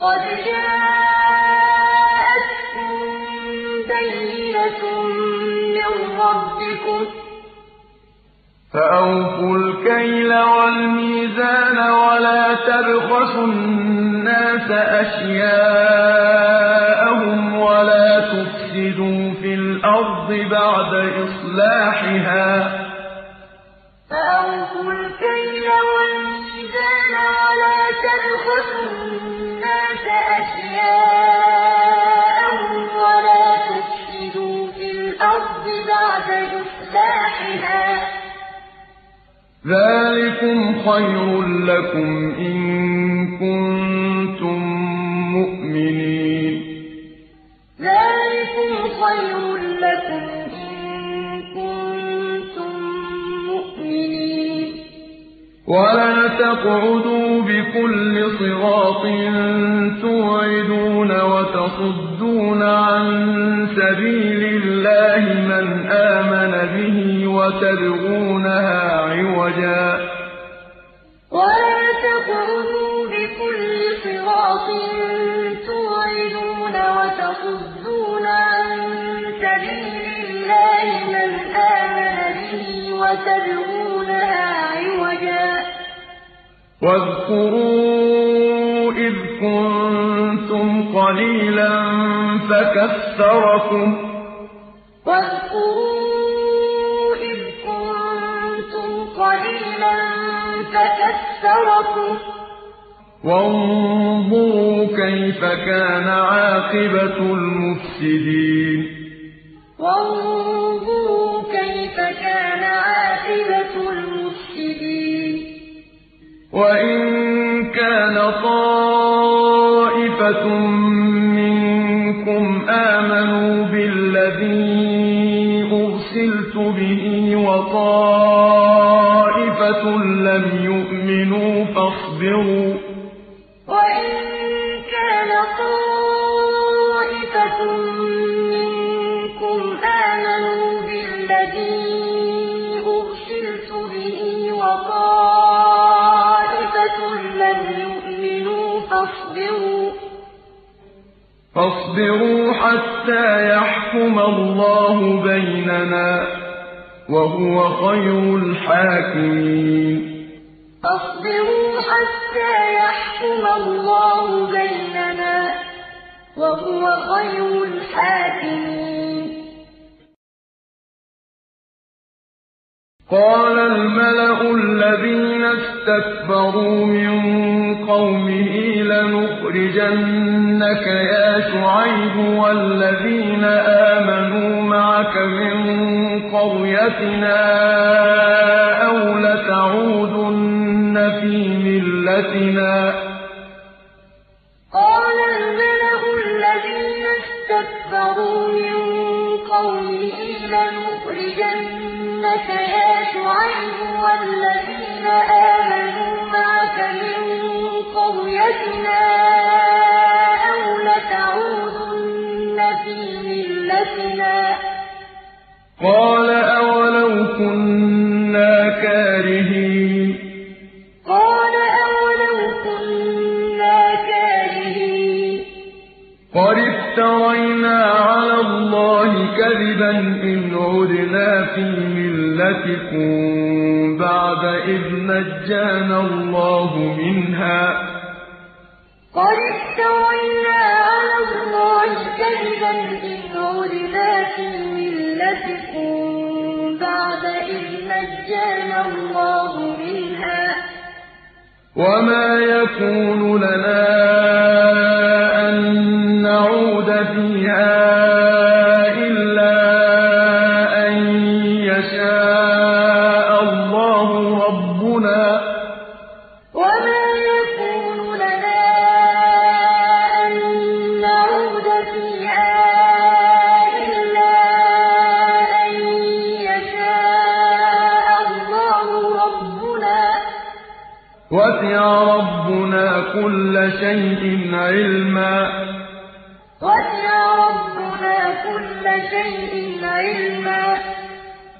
قد جاءتكم بينة من ربكم فأوفوا الكيل والميزان ولا تبخسوا الناس أشياءهم ولا تفسدوا في الأرض بعد إصلاحها. فأوفوا الكيل والميزان ولا تبخسوا أشياءهم ولا تفسدوا في الأرض بعد إصلاحها ذلكم خير لكم إن كنتم مؤمنين. ذلكم خير لكم ولا تقعدوا بكل صراط توعدون وتصدون عن سبيل الله من آمن به وتبغونها عوجا ولا تقعدوا بكل صراط توعدون وتصدون عن سبيل الله من آمن به وتبغونها عوجا واذكروا إذ كنتم قليلا فكثركم. واذكروا إذ كنتم قليلا فكثركم. وانظروا كيف كان عاقبة المفسدين. وإن كان طائفة منكم آمنوا بالذي أرسلت به وطائفة لم يؤمنوا فاصبروا فاصبروا حتى يحكم الله بيننا وهو خير الحاكمين. فاصبروا حتى يحكم الله بيننا وهو خير الحاكمين. قال الملأ الذين استكبروا من قومه لنخرجنك يا شعيب والذين آمنوا معك من قريتنا أو لتعودن في ملتنا شعيب والذين آمنوا معك من قريتنا أو لتعودن في ملتنا. قال أولو كنا كارهين. قال أولو كنا كارهين. قد افترينا على الله كذبا إن عدنا في ملتكم بعد إذ نجانا الله منها. قد افترينا على الله كذبا إن عدنا في ملتكم بَعْدَ إِذْ نَجَّانَا اللَّهُ مِنْهَا ۚ. وَمَا يَكُونُ لَنَا أَن نَّعُودَ فِيهَا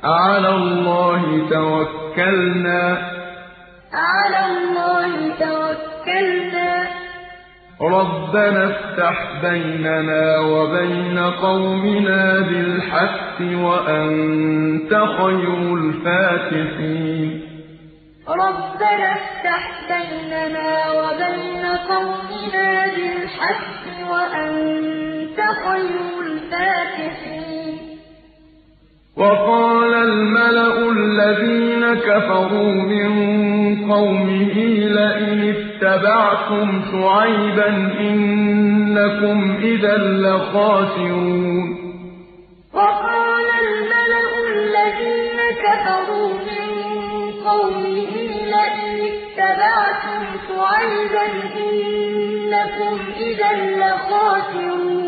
عَلَى اللَّهِ تَوَكَّلْنَا ۚ. عَلَى اللَّهِ تَوَكَّلْنَا ۚ. رَبَّنَا افْتَحْ بَيْنَنَا وَبَيْنَ قَوْمِنَا بِالْحَقِّ وَأَنتَ خَيْرُ الْفَاتِحِينَ. رَبَّنَا افْتَحْ بَيْنَنَا وَبَيْنَ قَوْمِنَا بِالْحَقِّ وَأَنتَ خَيْرُ الْفَاتِحِينَ. وَقَالَ الْمَلَأُ الَّذِينَ كَفَرُوا مِن قَوْمِهِ لَئِنِ اتَّبَعْتُمْ شُعَيْبًا إِنَّكُمْ إِذًا لَّخَاسِرُونَ. وَقَالَ الْمَلَأُ الَّذِينَ كَفَرُوا مِن قَوْمِهِ لَئِنِ اتَّبَعْتُمْ شُعَيْبًا إِنَّكُمْ إِذًا لَّخَاسِرُونَ.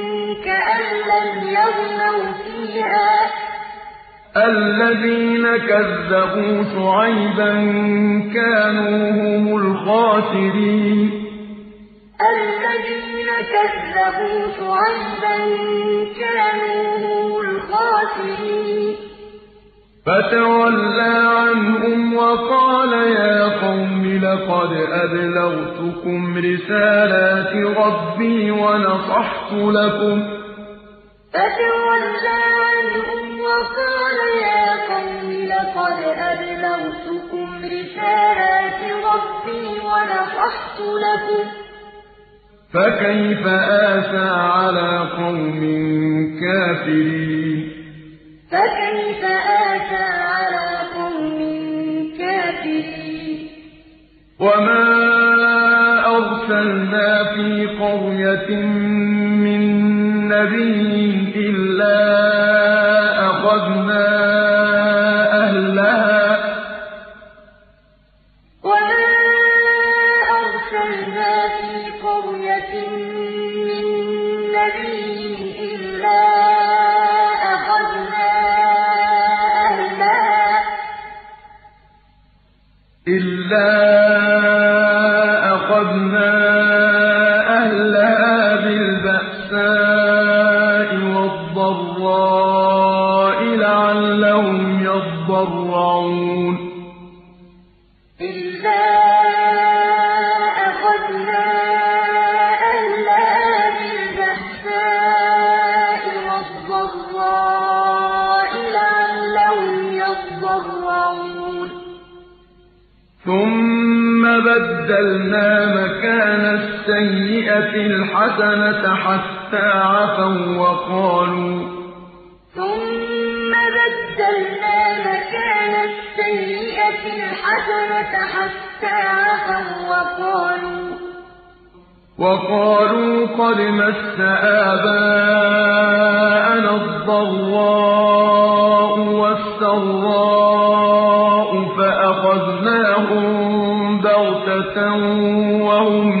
الَّذِينَ كَذَّبُوا شُعَيْبًا كَانُوا هُمُ الْخَاسِرِينَ. الَّذِينَ كَذَّبُوا شُعَيْبًا كَانُوا هُمُ الْخَاسِرِينَ. فَتَوَلَّىٰ عَنْهُمْ وَقَالَ يَا قَوْمِ لَقَدْ أَبْلَغْتُكُمْ رِسَالَاتِ رَبِّي وَنَصَحْتُ لَكُمْ ۖ. فَتَوَلَّىٰ عَنْهُمْ وَقَالَ يَا قَوْمِ لَقَدْ أَبْلَغْتُكُمْ رِسَالَاتِ رَبِّي وَنَصَحْتُ لَكُمْ ۖ. فَكَيْفَ آسَىٰ عَلَىٰ قَوْمٍ كَافِرِينَ؟ فَكَيْفَ آسَىٰ عَلَىٰ قَوْمٍ كَافِرِينَ؟ وَمَا أَرْسَلْنَا فِي قَرْيَةٍ مِّن نَّبِيٍّ إِلَّا السَّيِّئَةِ الْحَسَنَةَ حَتَّىٰ عَفَوا وَّقَالُوا ثُمَّ بَدَّلْنَا مَكَانَ السَّيِّئَةِ الْحَسَنَةَ حَتَّىٰ عَفَوا وَّقَالُوا وَقَالُوا قَدْ مَسَّ آبَاءَنَا الضَّرَّاءُ وَالسَّرَّاءُ فَأَخَذْنَاهُم بَغْتَةً وَهُمْ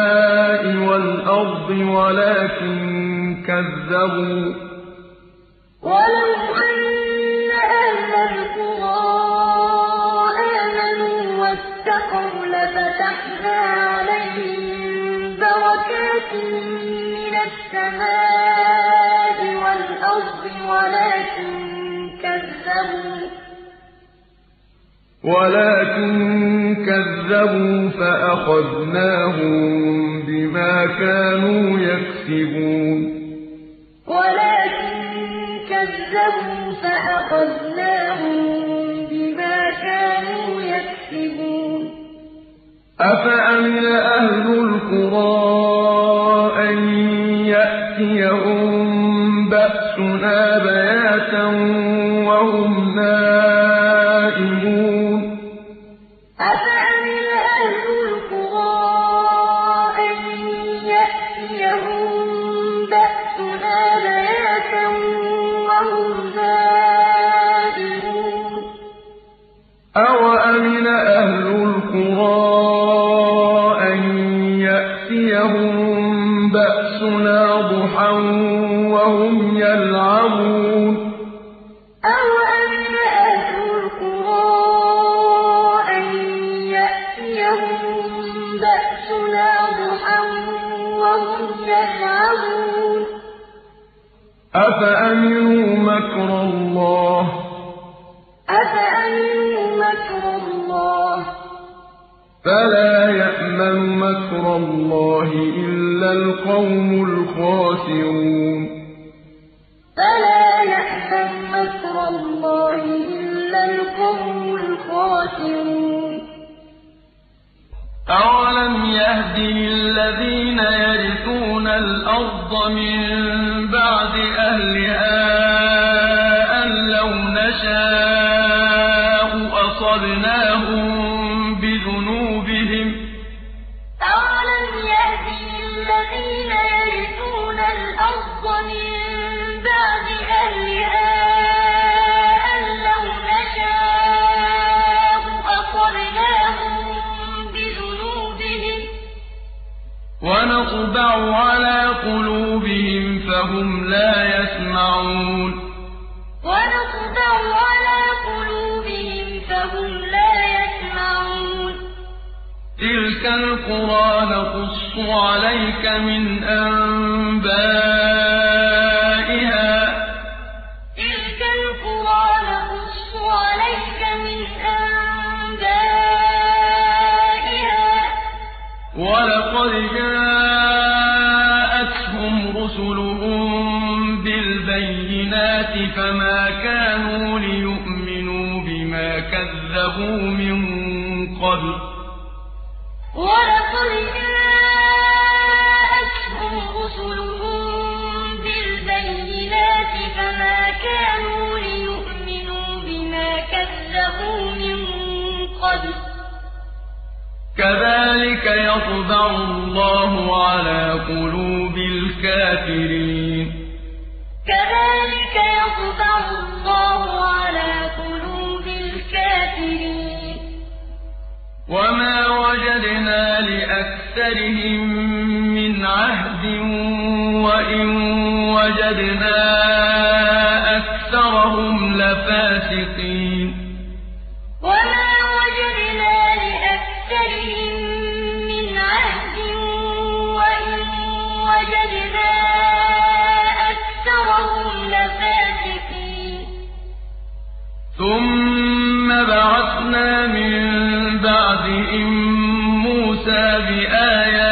وَلَٰكِن كَذَّبُوا. وَلَوْ أَنَّ أَهْلَ الْقُرَىٰ آمَنُوا وَاتَّقَوْا لَفَتَحْنَا عَلَيْهِم بَرَكَاتٍ مِّنَ السَّمَاءِ وَالْأَرْضِ وَلَٰكِن كَذَّبُوا. وَلَٰكِن كَذَّبُوا فَأَخَذْنَاهُم بِمَا كَانُوا يَكْسِبُونَ. وَلَٰكِن كَذَّبُوا فَأَخَذْنَاهُم بِمَا كَانُوا يَكْسِبُونَ. أَفَأَمِنَ أَهْلُ الْقُرَىٰ أَن يَأْتِيَهُم بَأْسُنَا بَيَاتًا بَأْسُنَا ضُحًى وَهُمْ يَلْعَبُونَ. أَفَأَمِنُوا مَكْرَ اللَّهِ ۚ؟ أَفَأَمِنُوا مَكْرَ اللَّهِ ۚ؟ فَلَا يَأْمَنُ مَكْرَ اللَّهِ إِلَّا الْقَوْمُ الْخَاسِرُونَ. فَلَا يَأْمَنُ مَكْرَ اللَّهِ إِلَّا الْقَوْمُ الْخَاسِرُونَ. أَوَلَمْ يَهْدِ لِلَّذِينَ يَرِثُونَ الْأَرْضَ مِن بَعْدِ أَهْلِهَا فَهُمْ لَا يَسْمَعُونَ. وَنَطْبَعُ عَلَىٰ قُلُوبِهِمْ فَهُمْ لَا يَسْمَعُونَ. تِلْكَ الْقُرَىٰ نَقُصُّ عَلَيْكَ مِنْ أَنبَائِهَا ۚ. تِلْكَ الْقُرَىٰ نَقُصُّ عَلَيْكَ مِنْ أَنبَائِهَا ۚ. وَلَقَدْ كَذَٰلِكَ يَطْبَعُ اللَّهُ عَلَىٰ قُلُوبِ الْكَافِرِينَ. كَذَٰلِكَ يَطْبَعُ اللَّهُ عَلَىٰ قُلُوبِ الْكَافِرِينَ. وَمَا وَجَدْنَا لِأَكْثَرِهِم مِّنْ عَهْدٍ وَإِن وَجَدْنَا بَعَثْنَا مِن بَعْدِهِم مُّوسَىٰ بِآيَاتِنَا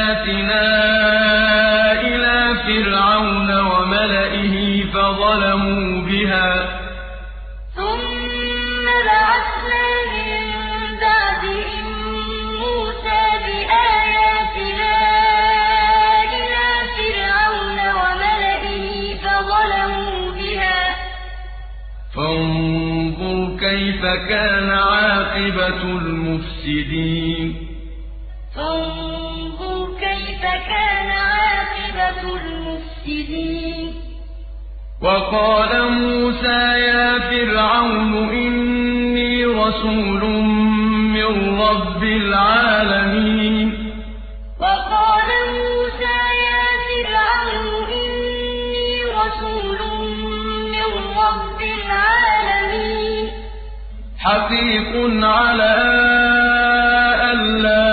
كَيْفَ كَانَ عَاقِبَةُ الْمُفْسِدِينَ. فَانظُرْ كَيْفَ كَانَ عَاقِبَةُ الْمُفْسِدِينَ. وقال موسى يا فرعون إني رسول من رب العالمين. وقال موسى يا فرعون إني رسول من رب العالمين. حقيق على ألا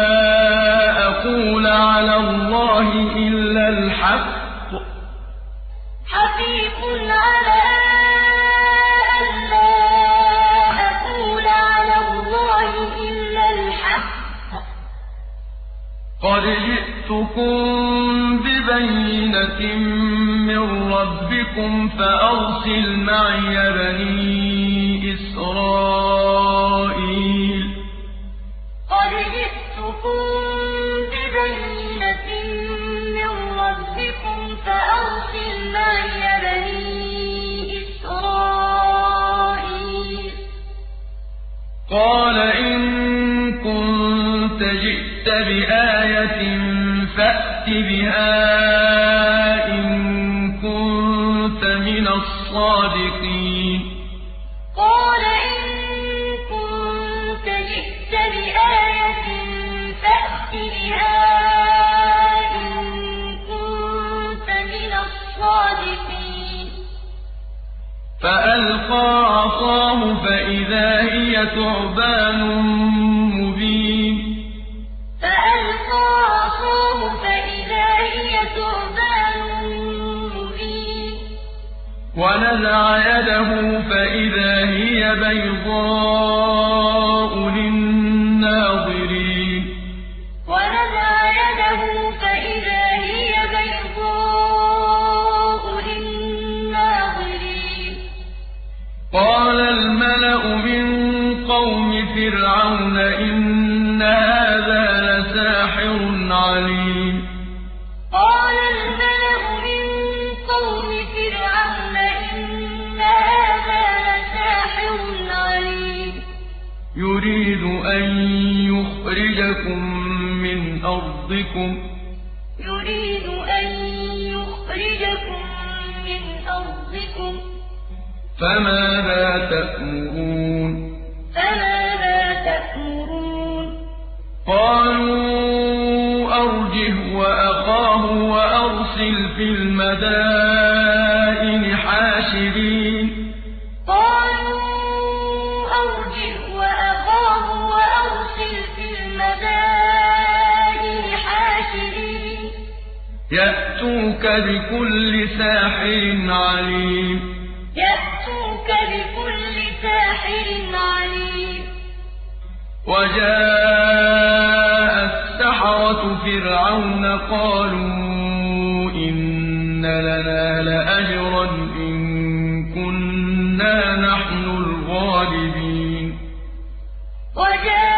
أقول على الله إلا الحق. حقيق على ألا أقول على الله إلا الحق. قد جئتكم ببينة من ربكم فأرسل معي بني إسرائيل قد جئتكم ببينة من ربكم فأرسل معي بني إسرائيل قال إن جئت بآية فأت بها إن كنت من الصادقين. قال إن كنت جئت بآية فأت بها إن كنت من الصادقين. فألقى عصاه فإذا هي ثعبان مبين. عصاه فإذا هي ثعبان مبين. ونزع يده فإذا هي بيضاء. أرضكم. يريد أن يخرجكم من أرضكم. فماذا تأمرون؟ فماذا تأمرون؟ قالوا أرجه وأخاه وأرسل في المدائن. يأتوك بكل ساحر عليم. يأتوك بكل ساحر عليم. وجاء السحرة فرعون قالوا إن لنا لأجرا إن كنا نحن الغالبين. وجاء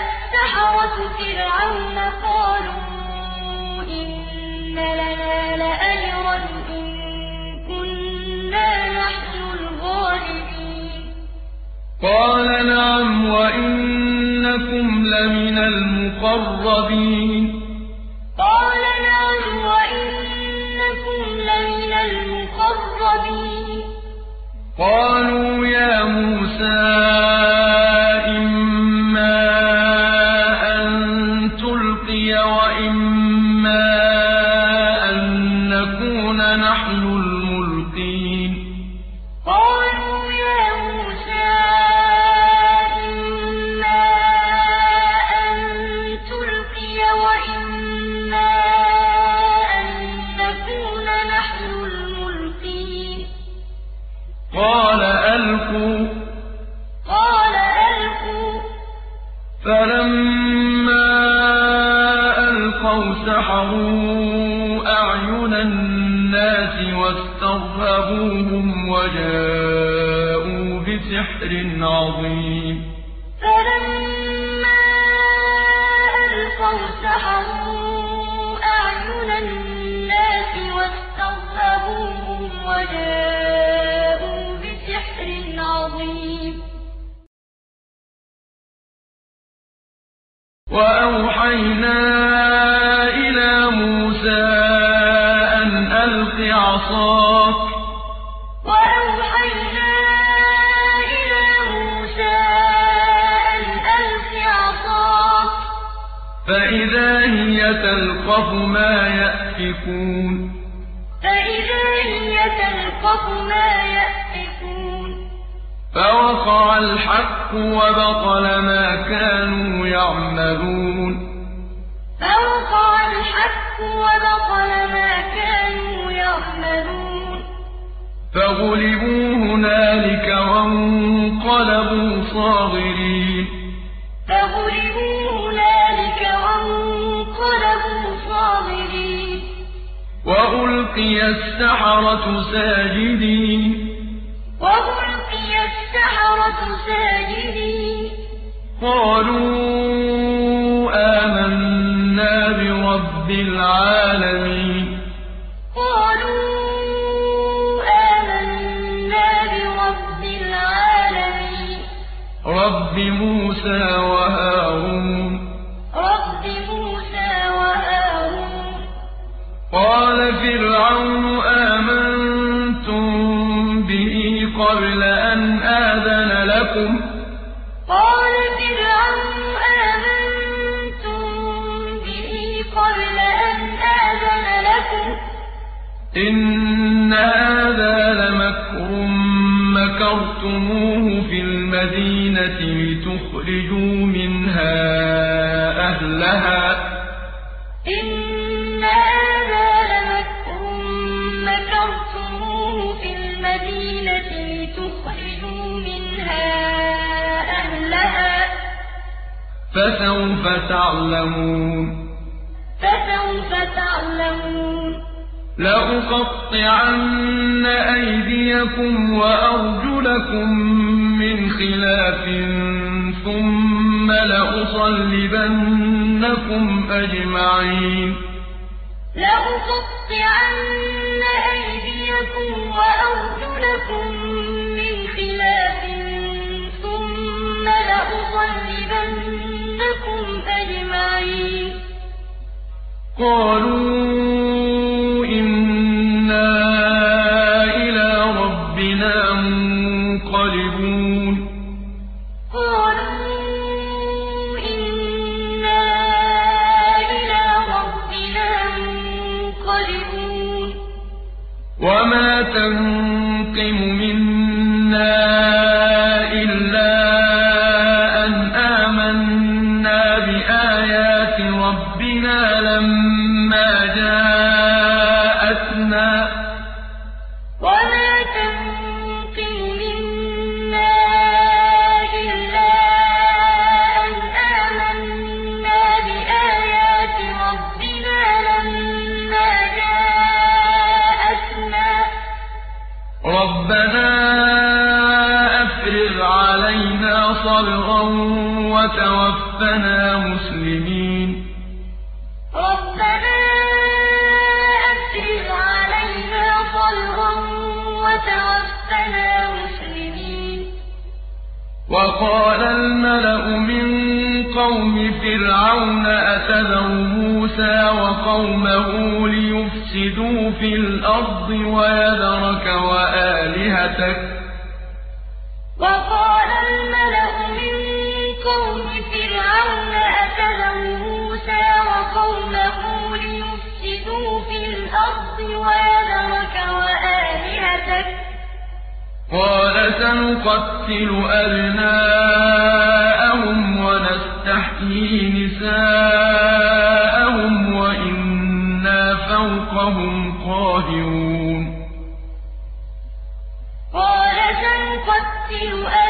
السحرة فرعون قالوا لنا لأجرا إن كنا نحن الغالبين. قال نعم وإنكم لمن المقربين. قال نعم وإنكم لمن المقربين. قالوا يا موسى واسترهبوهم وجاءوا بسحر عظيم فلما ألقوا سحروا هي تلقف ما يأفكون. فإذا هي تلقف ما يأفكون. فوقع الحق وبطل ما كانوا يعملون. فوقع الحق وبطل ما كانوا يعملون. فغلبوا هنالك وانقلبوا صاغرين. فغلبوا وألقي السحرة ساجدين. وألقي السحرة ساجدين. قالوا آمنا برب العالمين. قالوا آمنا برب العالمين. رب موسى إن هذا لمكر مكرتموه في المدينة لتخرجوا منها أهلها إن هذا لمكر مكرتموه في المدينة لتخرجوا منها أهلها فسوف تعلمون فسوف تعلمون لأقطعن أيديكم وأرجلكم من خلاف ثم لأصلبنكم أجمعين. لأقطعن أيديكم وأرجلكم من خلاف ثم لأصلبنكم أجمعين. قالوا إنا إلى ربنا منقلبون قالوا إنا إلى ربنا منقلبون وما تنقم منا الملأ من قوم فرعون أتذر موسى وقومه ليفسدوا في الأرض ويذرك وآلهتك وقال الملأ من قوم فرعون أتذر موسى وقومه ليفسدوا في الأرض ويذرك وآلهتك قال سنقتل أبناءهم ونستحيي نساءهم وإنا فوقهم قاهرون. قال سنقتل أبناءهم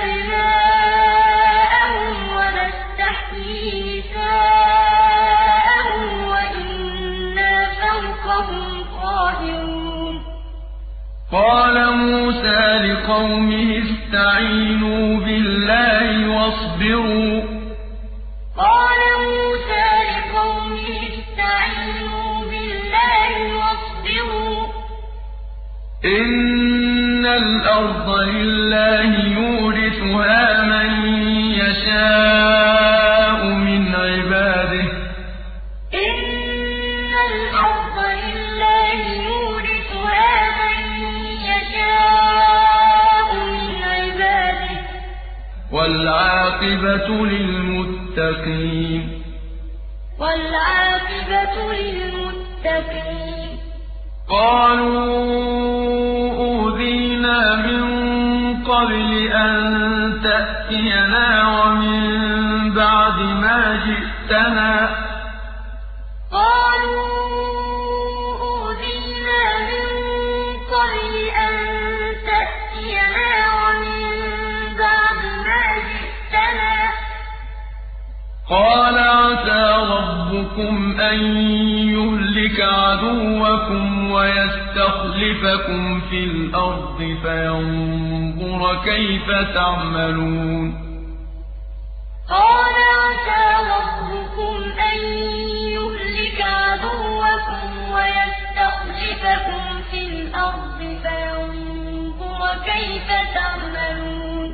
قال موسى لقومه استعينوا بالله واصبروا. قال موسى لقومه استعينوا بالله واصبروا. إن الأرض لله يورثها والعاقبة للمتقين. وَالْعَاقِبَةُ لِلْمُتَّقِينَ. قَالُوا أُوذِينَا مِن قَبْلِ أَن تَأْتِيَنَا وَمِن بَعْدِ مَا جِئْتَنَا ۚ. رَبُّكُمْ أَن يُهْلِكَ عَدُوَّكُمْ وَيَسْتَخْلِفَكُمْ فِي الْأَرْضِ فَيَنظُرَ كَيْفَ تَعْمَلُونَ. قَالَ عَسَىٰ رَبُّكُمْ أَن يُهْلِكَ عَدُوَّكُمْ وَيَسْتَخْلِفَكُمْ فِي الْأَرْضِ فَيَنظُرَ كَيْفَ تَعْمَلُونَ.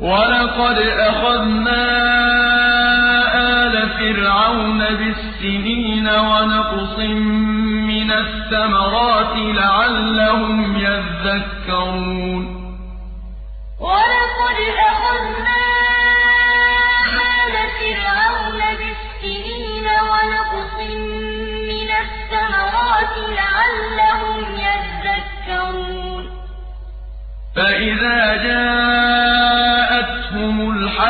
وَلَقَدْ أَخَذْنَا فِرْعَوْنَ بِالسِّنِينَ وَنَقْصٍ مِّنَ الثَّمَرَاتِ لَعَلَّهُمْ يَذَّكَّرُونَ. وَلَقَدْ أَخَذْنَا آلَ فِرْعَوْنَ بِالسِّنِينَ وَنَقْصٍ مِّنَ الثَّمَرَاتِ لَعَلَّهُمْ يَذَّكَّرُونَ. فَإِذَا جَاءَتْهُمُ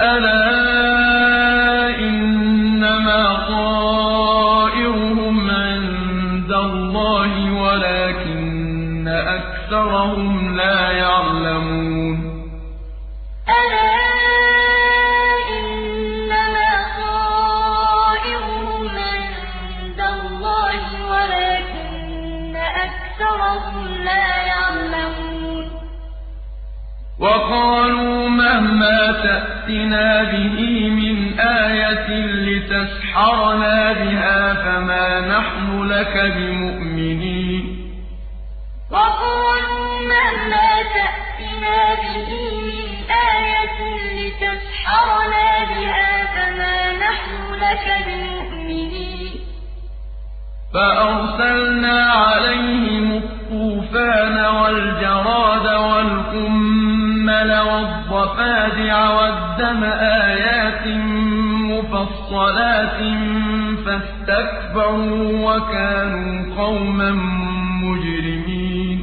أَلَا إِنَّمَا طَائِرُهُمْ عِندَ اللَّهِ وَلَٰكِنَّ أَكْثَرَهُمْ لَا يَعْلَمُونَ وَقَالُوا مَهْمَا تَأْتِنَا بِهِ مِنْ آيَةٍ لِّتَسْحَرَنَا بِهَا فَمَا نَحْنُ لَكَ بِمُؤْمِنِينَ. وَقَالُوا مَهْمَا تَأْتِنَا بِهِ مِنْ آيَةٍ لِّتَسْحَرَنَا بِهَا فَمَا نَحْنُ لَكَ بِمُؤْمِنِينَ. فَأَرْسَلْنَا عَلَيْهِمُ الطُّوفَانَ وَالْجَرَادَ وَالْقُمَّلَ وَالضَّفَادِعَ وَالدَّمَ آيَاتٍ مُّفَصَّلَاتٍ فَاسْتَكْبَرُوا وَكَانُوا قَوْمًا مُّجْرِمِينَ.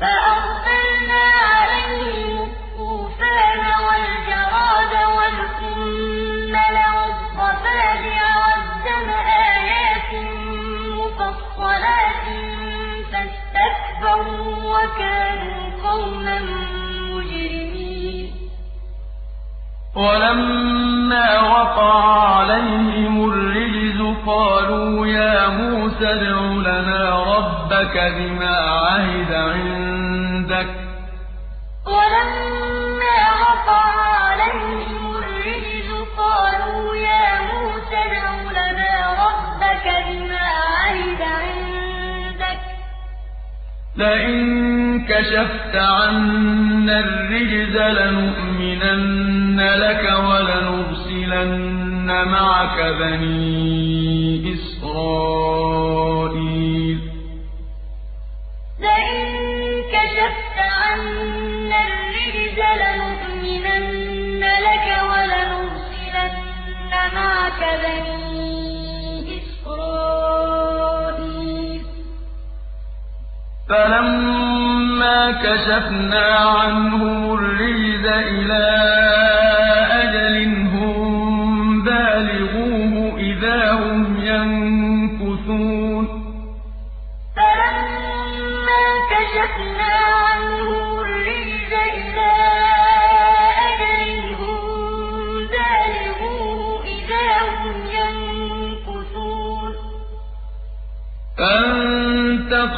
فَأَرْسَلْنَا عَلَيْهِمُ الطُّوفَانَ وَالْجَرَادَ وَالْقُمَّلَ وَالضَّفَادِعَ وَالدَّمَ آيَاتٍ مُّفَصَّلَاتٍ فَاسْتَكْبَرُوا وَكَانُوا قَوْمًا مُّجْرِمِينَ وَلَمَّا وَقَعَ عَلَيْهِمُ الرِّجْزُ قَالُوا يَا مُوسَى ادْعُ لَنَا رَبَّكَ بِمَا عَهِدَ عِندَكَ ۖ. لَئِن كَشَفْتَ عَنَّا الرِّجْزَ لَنُؤْمِنَنَّ لَكَ وَلَنُرْسِلَنَّ مَعَكَ بَنِي إِسْرَائِيلَ. لَئِن كَشَفْتَ عَنَّا الرِّجْزَ لَنُؤْمِنَنَّ لَكَ وَلَنُرْسِلَنَّ مَعَكَ بَنِي فَلَمَّا كَشَفْنَا عَنْهُمُ الرِّجْزَ إِلَىٰ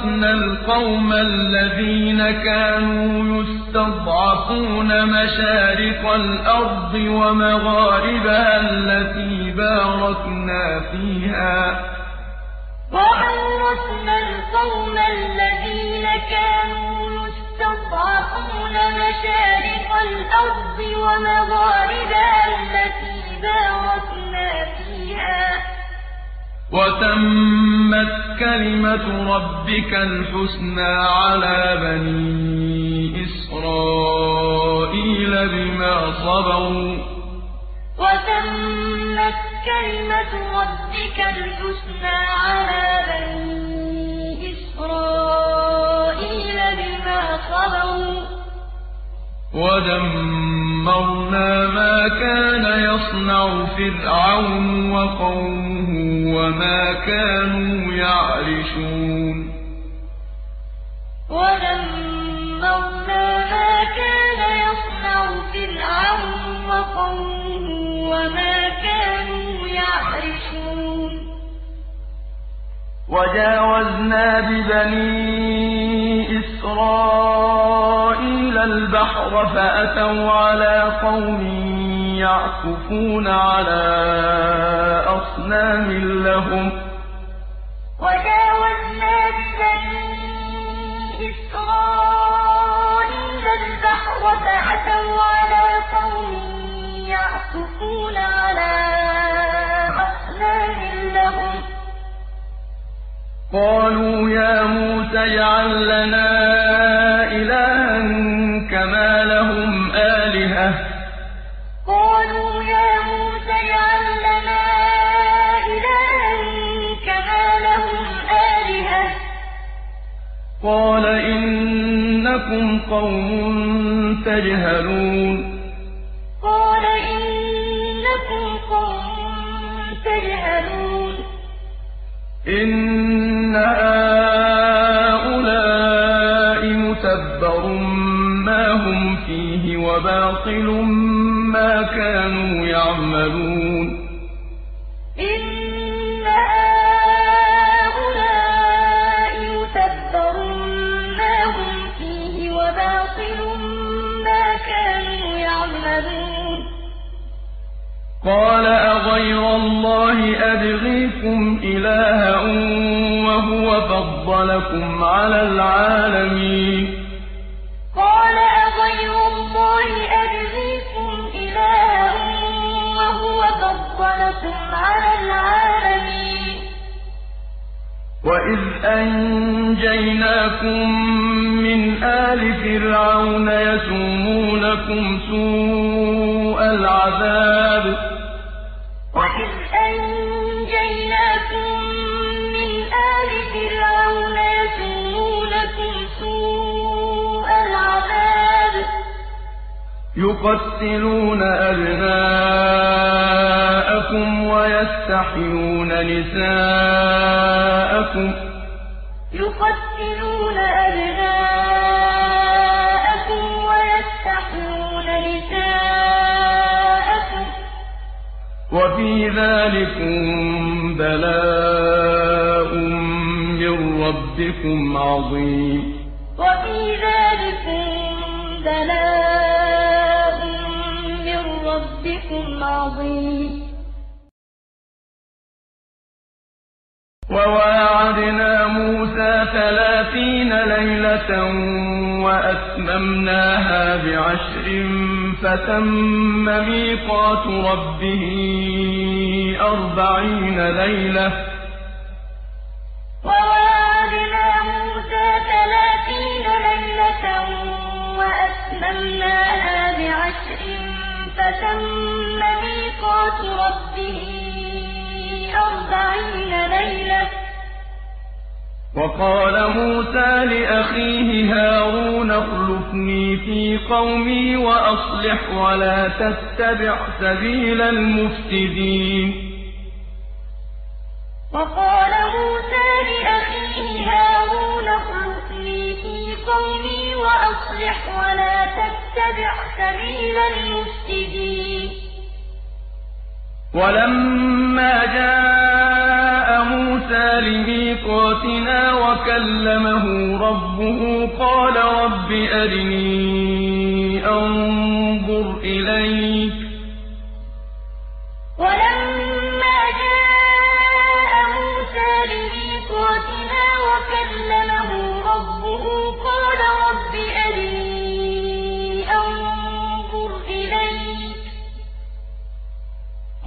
وَأَوْرَثْنَا الْقَوْمَ الَّذِينَ كَانُوا يُسْتَضْعَفُونَ مَشَارِقَ الْأَرْضِ وَمَغَارِبَهَا الَّتِي بَارَكْنَا فِيهَا ۖ وَأَوْرَثْنَا الْقَوْمَ الَّذِينَ كَانُوا يُسْتَضْعَفُونَ مَشَارِقَ الْأَرْضِ وَمَغَارِبَهَا الَّتِي بَارَكْنَا فِيهَا ۖ وَتَمَّتْ كَلِمَةُ رَبِّكَ الْحُسْنَىٰ عَلَىٰ بَنِي إِسْرَائِيلَ بِمَا صَبَرُوا ۖ. وَتَمَّتْ كَلِمَةُ رَبِّكَ الْحُسْنَىٰ عَلَىٰ بَنِي إِسْرَائِيلَ بِمَا صَبَرُوا ۖ. وَدَمَّرْنَا مَا كَانَ يَصْنَعُ فِرْعَوْنُ وَقَوْمُهُ وَمَا كَانُوا يَعْرِشُونَ وَدَمَّرْنَا مَا كَانَ يَصْنَعُ فِرْعَوْنُ وَقَوْمُهُ وَمَا كَانُوا يَعْرِشُونَ وَجَاوَزْنَا بِبَنِي إِسْرَائِيلَ الْبَحْرَ فَأَتَوْا عَلَىٰ قَوْمٍ يَعْكُفُونَ عَلَىٰ أَصْنَامٍ لَّهُمْ ۚ. وَجَاوَزْنَا بِبَنِي إِسْرَائِيلَ الْبَحْرَ فَأَتَوْا عَلَىٰ قَوْمٍ يَعْكُفُونَ عَلَىٰ أَصْنَامٍ لَّهُمْ ۚ. قَالُوا يَا مُوسَى اجْعَل لَّنَا قَالَ إِنَّكُمْ قَوْمٌ تَجْهَلُونَ. قَالَ إِنَّكُمْ قَوْمٌ تَجْهَلُونَ. إِنَّ هَٰؤُلَاءِ مُتَبَّرٌ مَّا هُمْ فِيهِ وَبَاطِلٌ مَّا كَانُوا يَعْمَلُونَ. إِنَّ قَالَ أَغَيْرَ اللَّهِ أَبْغِيكُمْ إِلَٰهًا وَهُوَ فَضَّلَكُمْ عَلَى الْعَالَمِينَ. قَالَ أَغَيْرَ اللَّهِ أَبْغِيكُمْ إِلَٰهًا وَهُوَ فَضَّلَكُمْ عَلَى الْعَالَمِينَ. وَإِذْ أَنجَيْنَاكُم مِّنْ آلِ فِرْعَوْنَ يَسُومُونَكُمْ سُوءَ الْعَذَابِ ۖ وَإِذْ أَنجَيْنَاكُم مِّنْ آلِ فِرْعَوْنَ يُقَتِّلُونَ أَبْنَاءَكُمْ وَيَسْتَحْيُونَ نِسَاءَكُمْ ۚ. يُقَتِّلُونَ أَبْنَاءَكُمْ وَيَسْتَحْيُونَ نِسَاءَكُمْ ۚ. وَفِي ذَٰلِكُم بَلَاءٌ مِّن رَّبِّكُمْ عَظِيمٌ. وَفِي ذَٰلِكُم بَلَاءٌ وَأَتْمَمْنَاهَا بِعَشْرٍ فَتَمَّ مِيقَاتُ رَبِّهِ أَرْبَعِينَ لَيْلَةً ۚ. وَوَاعَدْنَا مُوسَىٰ ثَلَاثِينَ لَيْلَةً وَأَتْمَمْنَاهَا بِعَشْرٍ فَتَمَّ مِيقَاتُ رَبِّهِ أَرْبَعِينَ لَيْلَةً ۚ. وَقَالَ مُوسَىٰ لِأَخِيهِ هَارُونَ اخْلُفْنِي في قومي وأصلح ولا تتبع سبيل المفسدين. وقال موسى لأخيه هارون اخلفني في قومي وأصلح ولا تتبع سبيل المفسدين. ولما جاء موسى لميقاتنا وكلمه ربه قال رب أرني أنظر إليك. ولما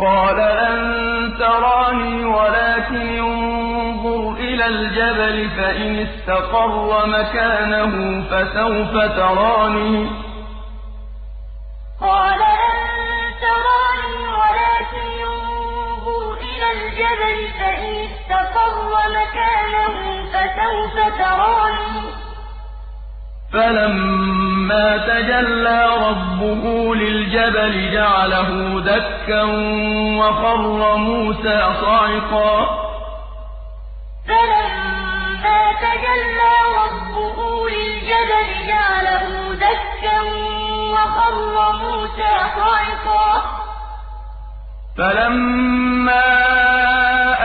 قال لن تراني ولكن انظر إلى الجبل فإن استقر مكانه فسوف تراني قال تراني ولكن الجبل فإن استقر مكانه فسوف تراني فلما تجلى ربه للجبل جعله دكا وخر موسى صعقا فلما تجلى ربه للجبل جعله دكا وخر موسى صعقا فلما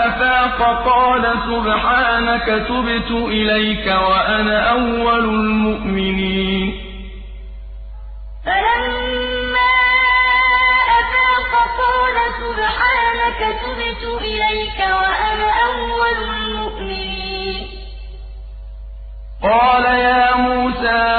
أفاق قال سبحانك تبت إليك وأنا أول المؤمنين. فلما أفاق قال سبحانك تبت إليك وأنا أول المؤمنين. قال يا موسى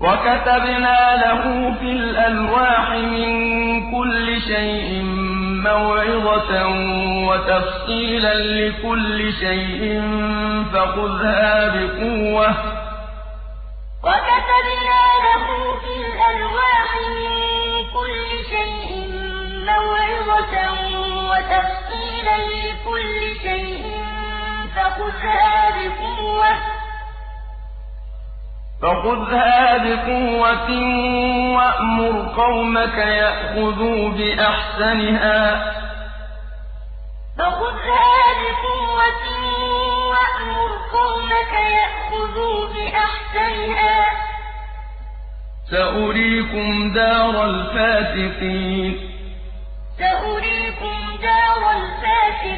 وكتبنا له في الألواح من كل شيء موعظة وتفصيلا لكل شيء فخذها بقوة. وكتبنا له في الألواح من كل شيء موعظة وتفصيلا لكل شيء فخذها بقوة. فخذها بقوة وأمر قومك يأخذوا بأحسنها. فخذها بقوة وأمر قومك يأخذوا بأحسنها. سأريكم دار الفاسقين. سأريكم دار الفاسقين.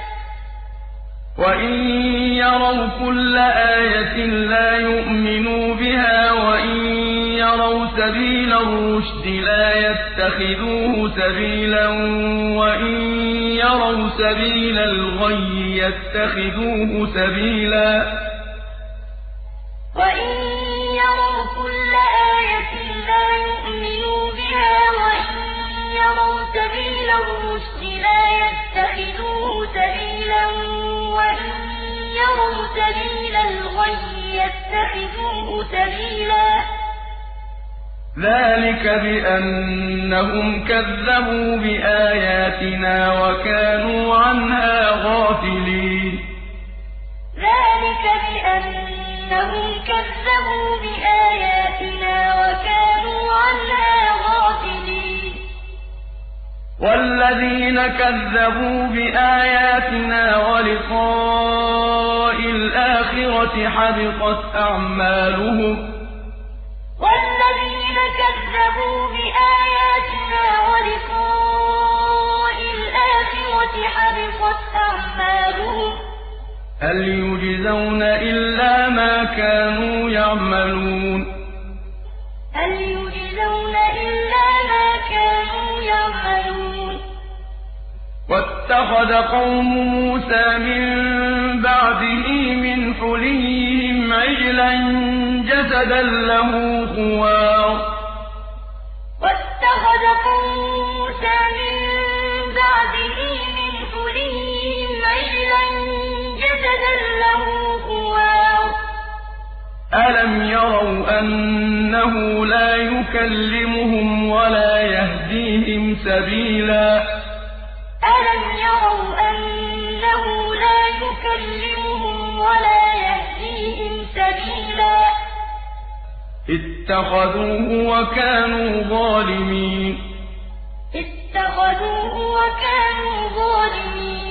وإن يروا كل آية لا يؤمنوا بها وإن يروا سبيل الرشد لا يتخذوه سبيلا وإن يروا سبيل الغي يتخذوه سبيلا الرشد لا يتخذوه سبيلا وإن يروا سبيل الغي يتخذوه سبيلا. ذلك بأنهم كذبوا بآياتنا وكانوا عنها غافلين. ذلك بأنهم كذبوا بآياتنا وكانوا عنها غافلين. والذين كذبوا بآياتنا ولقاء الْآخِرَةِ حَبِطَتْ أَعْمَالُهُمْ. وَالَّذِينَ كَذَّبُوا بِآيَاتِنَا وَلِقَاءِ الْآخِرَةِ حَبِطَتْ أَعْمَالُهُمْ. هَلْ يُجْزَوْنَ إِلَّا مَا كَانُوا يَعْمَلُونَ؟ هَلْ يُجْزَوْنَ إِلَّا وَاتَّخَذَ قَوْمُ مُوسَىٰ مِن بَعْدِهِ مِنْ حُلِيِّهِمْ عِجْلًا جَسَدًا لَّهُ خُوَارٌ. وَاتَّخَذَ قَوْمُ مُوسَىٰ مِن بَعْدِهِ مِنْ حُلِيِّهِمْ عِجْلًا جَسَدًا لَّهُ خُوَارٌ. أَلَمْ يَرَوْا أَنَّهُ لَا يُكَلِّمُهُمْ وَلَا يَهْدِيهِمْ سَبِيلًا؟ أَلَمْ يَرَوْا أَنَّهُ لَا يُكَلِّمُهُمْ وَلَا يَهْدِيهِمْ سَبِيلًا؟ اتَّخَذُوهُ وَكَانُوا ظَالِمِينَ. اتَّخَذُوهُ وَكَانُوا ظَالِمِينَ.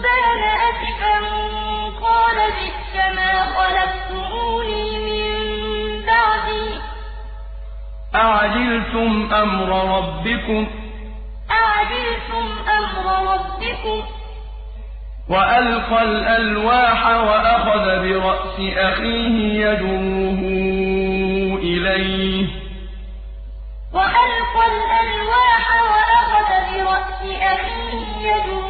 غَضْبَانَ أَسِفًا قَالَ بِئْسَمَا خَلَفْتُمُونِي مِن بَعْدِي ۖ. أَعَجِلْتُمْ أَمْرَ رَبِّكُمْ ۖ؟ وَأَلْقَى الْأَلْوَاحَ وَأَخَذَ بِرَأْسِ أَخِيهِ يَجُرُّهُ إِلَيْهِ ۚ. وَأَلْقَى الْأَلْوَاحَ وَأَخَذَ بِرَأْسِ أَخِيهِ يَجُرُّهُ إِلَيْهِ ۚ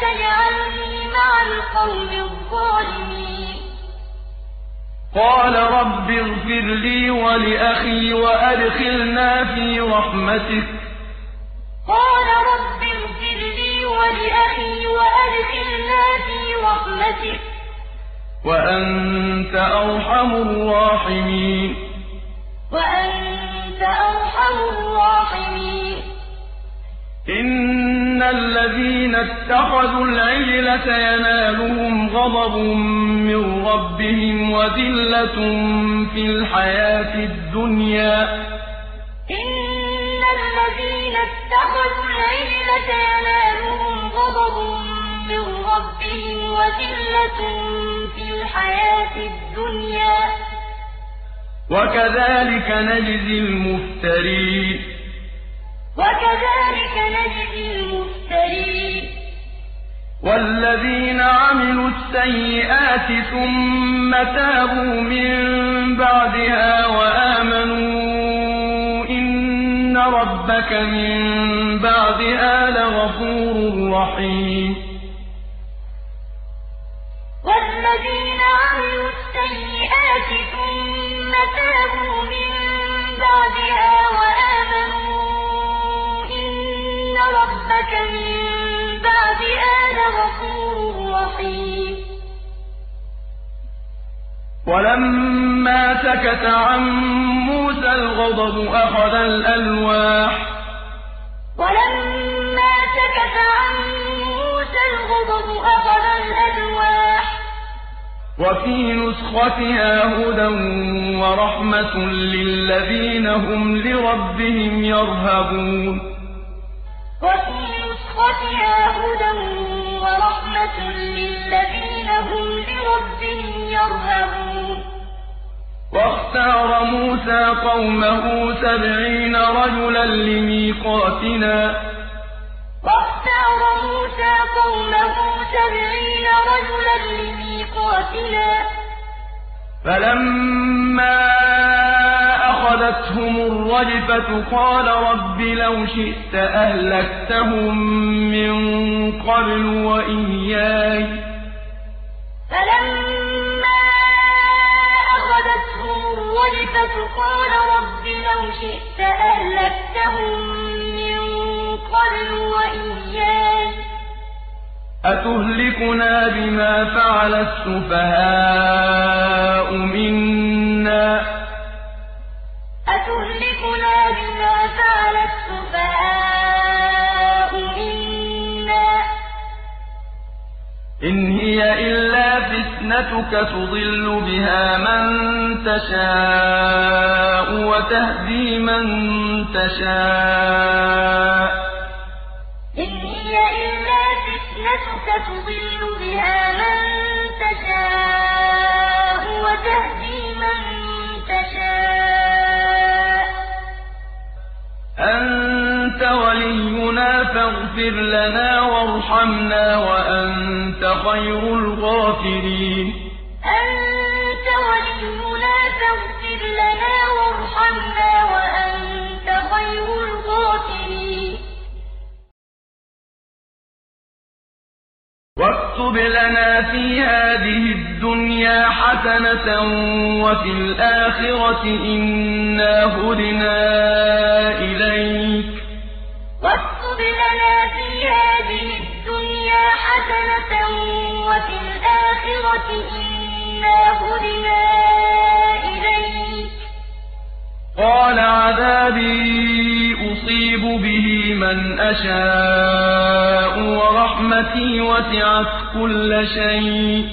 تَجْعَلْنِي مَعَ الْقَوْمِ الظَّالِمِينَ. قَالَ رَبِّ اغْفِرْ لِي وَلِأَخِي وَأَدْخِلْنَا فِي رَحْمَتِكَ ۖ. قَالَ رَبِّ اغْفِرْ لِي وَلِأَخِي وَأَدْخِلْنَا فِي رَحْمَتِكَ ۖ. وَأَنتَ أَرْحَمُ الرَّاحِمِينَ. وَأَنتَ أَرْحَمُ الرَّاحِمِينَ. إِنَّ الَّذِينَ اتَّخَذُوا الْعِجْلَ سَيَنَالُهُمْ غَضَبٌ مِّن رَّبِّهِمْ وَذِلَّةٌ فِي الْحَيَاةِ الدُّنْيَا ۚ. إِنَّ الَّذِينَ اتَّخَذُوا الْعِجْلَ سَيَنَالُهُمْ غَضَبٌ مِّن رَّبِّهِمْ وَذِلَّةٌ فِي الْحَيَاةِ الدُّنْيَا ۚ. وَكَذَٰلِكَ نَجْزِي الْمُفْتَرِينَ وَكَذَٰلِكَ نَجْزِي الْمُفْتَرِينَ. وَالَّذِينَ عَمِلُوا السَّيِّئَاتِ ثُمَّ تَابُوا مِن بَعْدِهَا وَآمَنُوا إِنَّ رَبَّكَ مِن بَعْدِهَا لَغَفُورٌ رَّحِيمٌ. وَالَّذِينَ عَمِلُوا السَّيِّئَاتِ ثُمَّ تَابُوا مِن بَعْدِهَا وَآمَنُوا إِنَّ رَبَّكَ مِن بَعْدِهَا لَغَفُورٌ رَّحِيمٌ وَلَمَّا سَكَتَ عَن مُّوسَى الْغَضَبُ أَخَذَ الْأَلْوَاحَ وَلَمَّا سَكَتَ عَن مُّوسَى الْغَضَبُ أَخَذَ الْأَلْوَاحَ وفي نسختها هدى ورحمة للذين هم لربهم يرهبون وفي نسختها هدى ورحمة للذين هم لربهم يرهبون. واختار موسى قومه سبعين رجلا لميقاتنا. واختار موسى قومه سبعين رجلا لميقاتنا. فلما أخذتهم الرجفة قال رب لو شئت أهلكتهم من قبل وإياي فلما أخذتهم الرجفة قال رب لو شئت أهلكتهم قبل وإياي أتهلكنا بما فعل السفهاء منا؟ أتهلكنا بما فعل السفهاء منا؟ إن هي إلا فتنتك تضل بها من تشاء وتهدي من تشاء. فتنتك تضل بها من تشاء وتهدي من تشاء. أنت ولينا فاغفر لنا وارحمنا وأنت خير الغافرين. أنت ولينا فاغفر لنا وارحمنا وأنت خير واكتب لنا في هذه الدنيا حسنة وفي الآخرة إنا هدنا إليك. واكتب لنا في هذه الدنيا حسنة وفي الآخرة إنا هدنا إليك. قال عذابي أصيب به من أشاء. ورحمتي وسعت كل شيء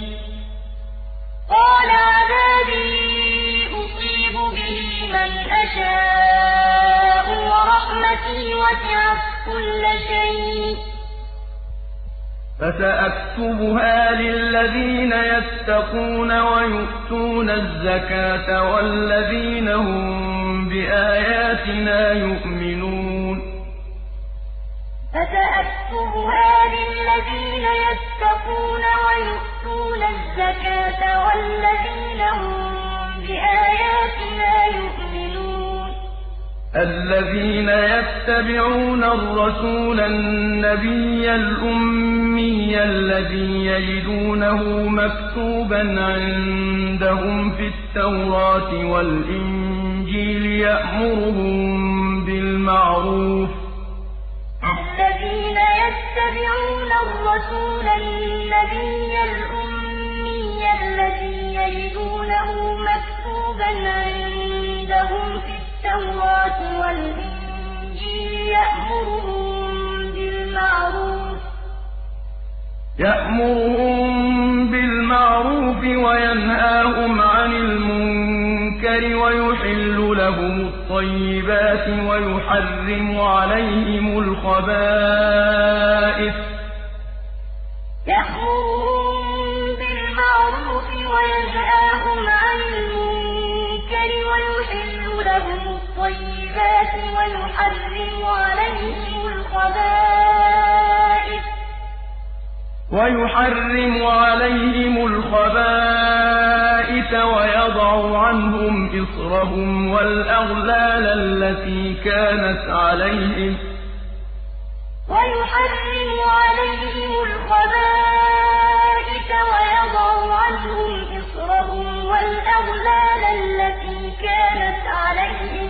قال عذابي أصيب به من أشاء ورحمتي وسعت كل شيء فسأكتبها للذين يتقون ويؤتون الزكاة والذين هم بآياتنا يؤمنون فسأكتبها للذين يتقون ويؤتون الزكاة والذين هم بآياتنا يؤمنون. الذين يتبعون الرسول النبي الأمي الذي يجدونه مكتوبا عندهم في التوراة والإنجيل يأمرهم بالمعروف الذين يتبعون الرسول النبي الأمي الذي يجدونه مكتوبا عندهم في التوراة والإنجيل يأمرهم بالمعروف. وينهاهم عن المنكر. ويحل لهم الطيبات ويحرم عليهم الخبائث. يأمرهم بالمعروف وينهاهم عن المنكر ويحل لهم الطيبات ويحرم عليهم الخبائث. ويحرم عليهم الخبائث ويضع عنهم إصرهم والأغلال التي كانت عليهم. ويحرم عليهم الخبائث ويضع عنهم إصرهم والأغلال التي كانت عليهم.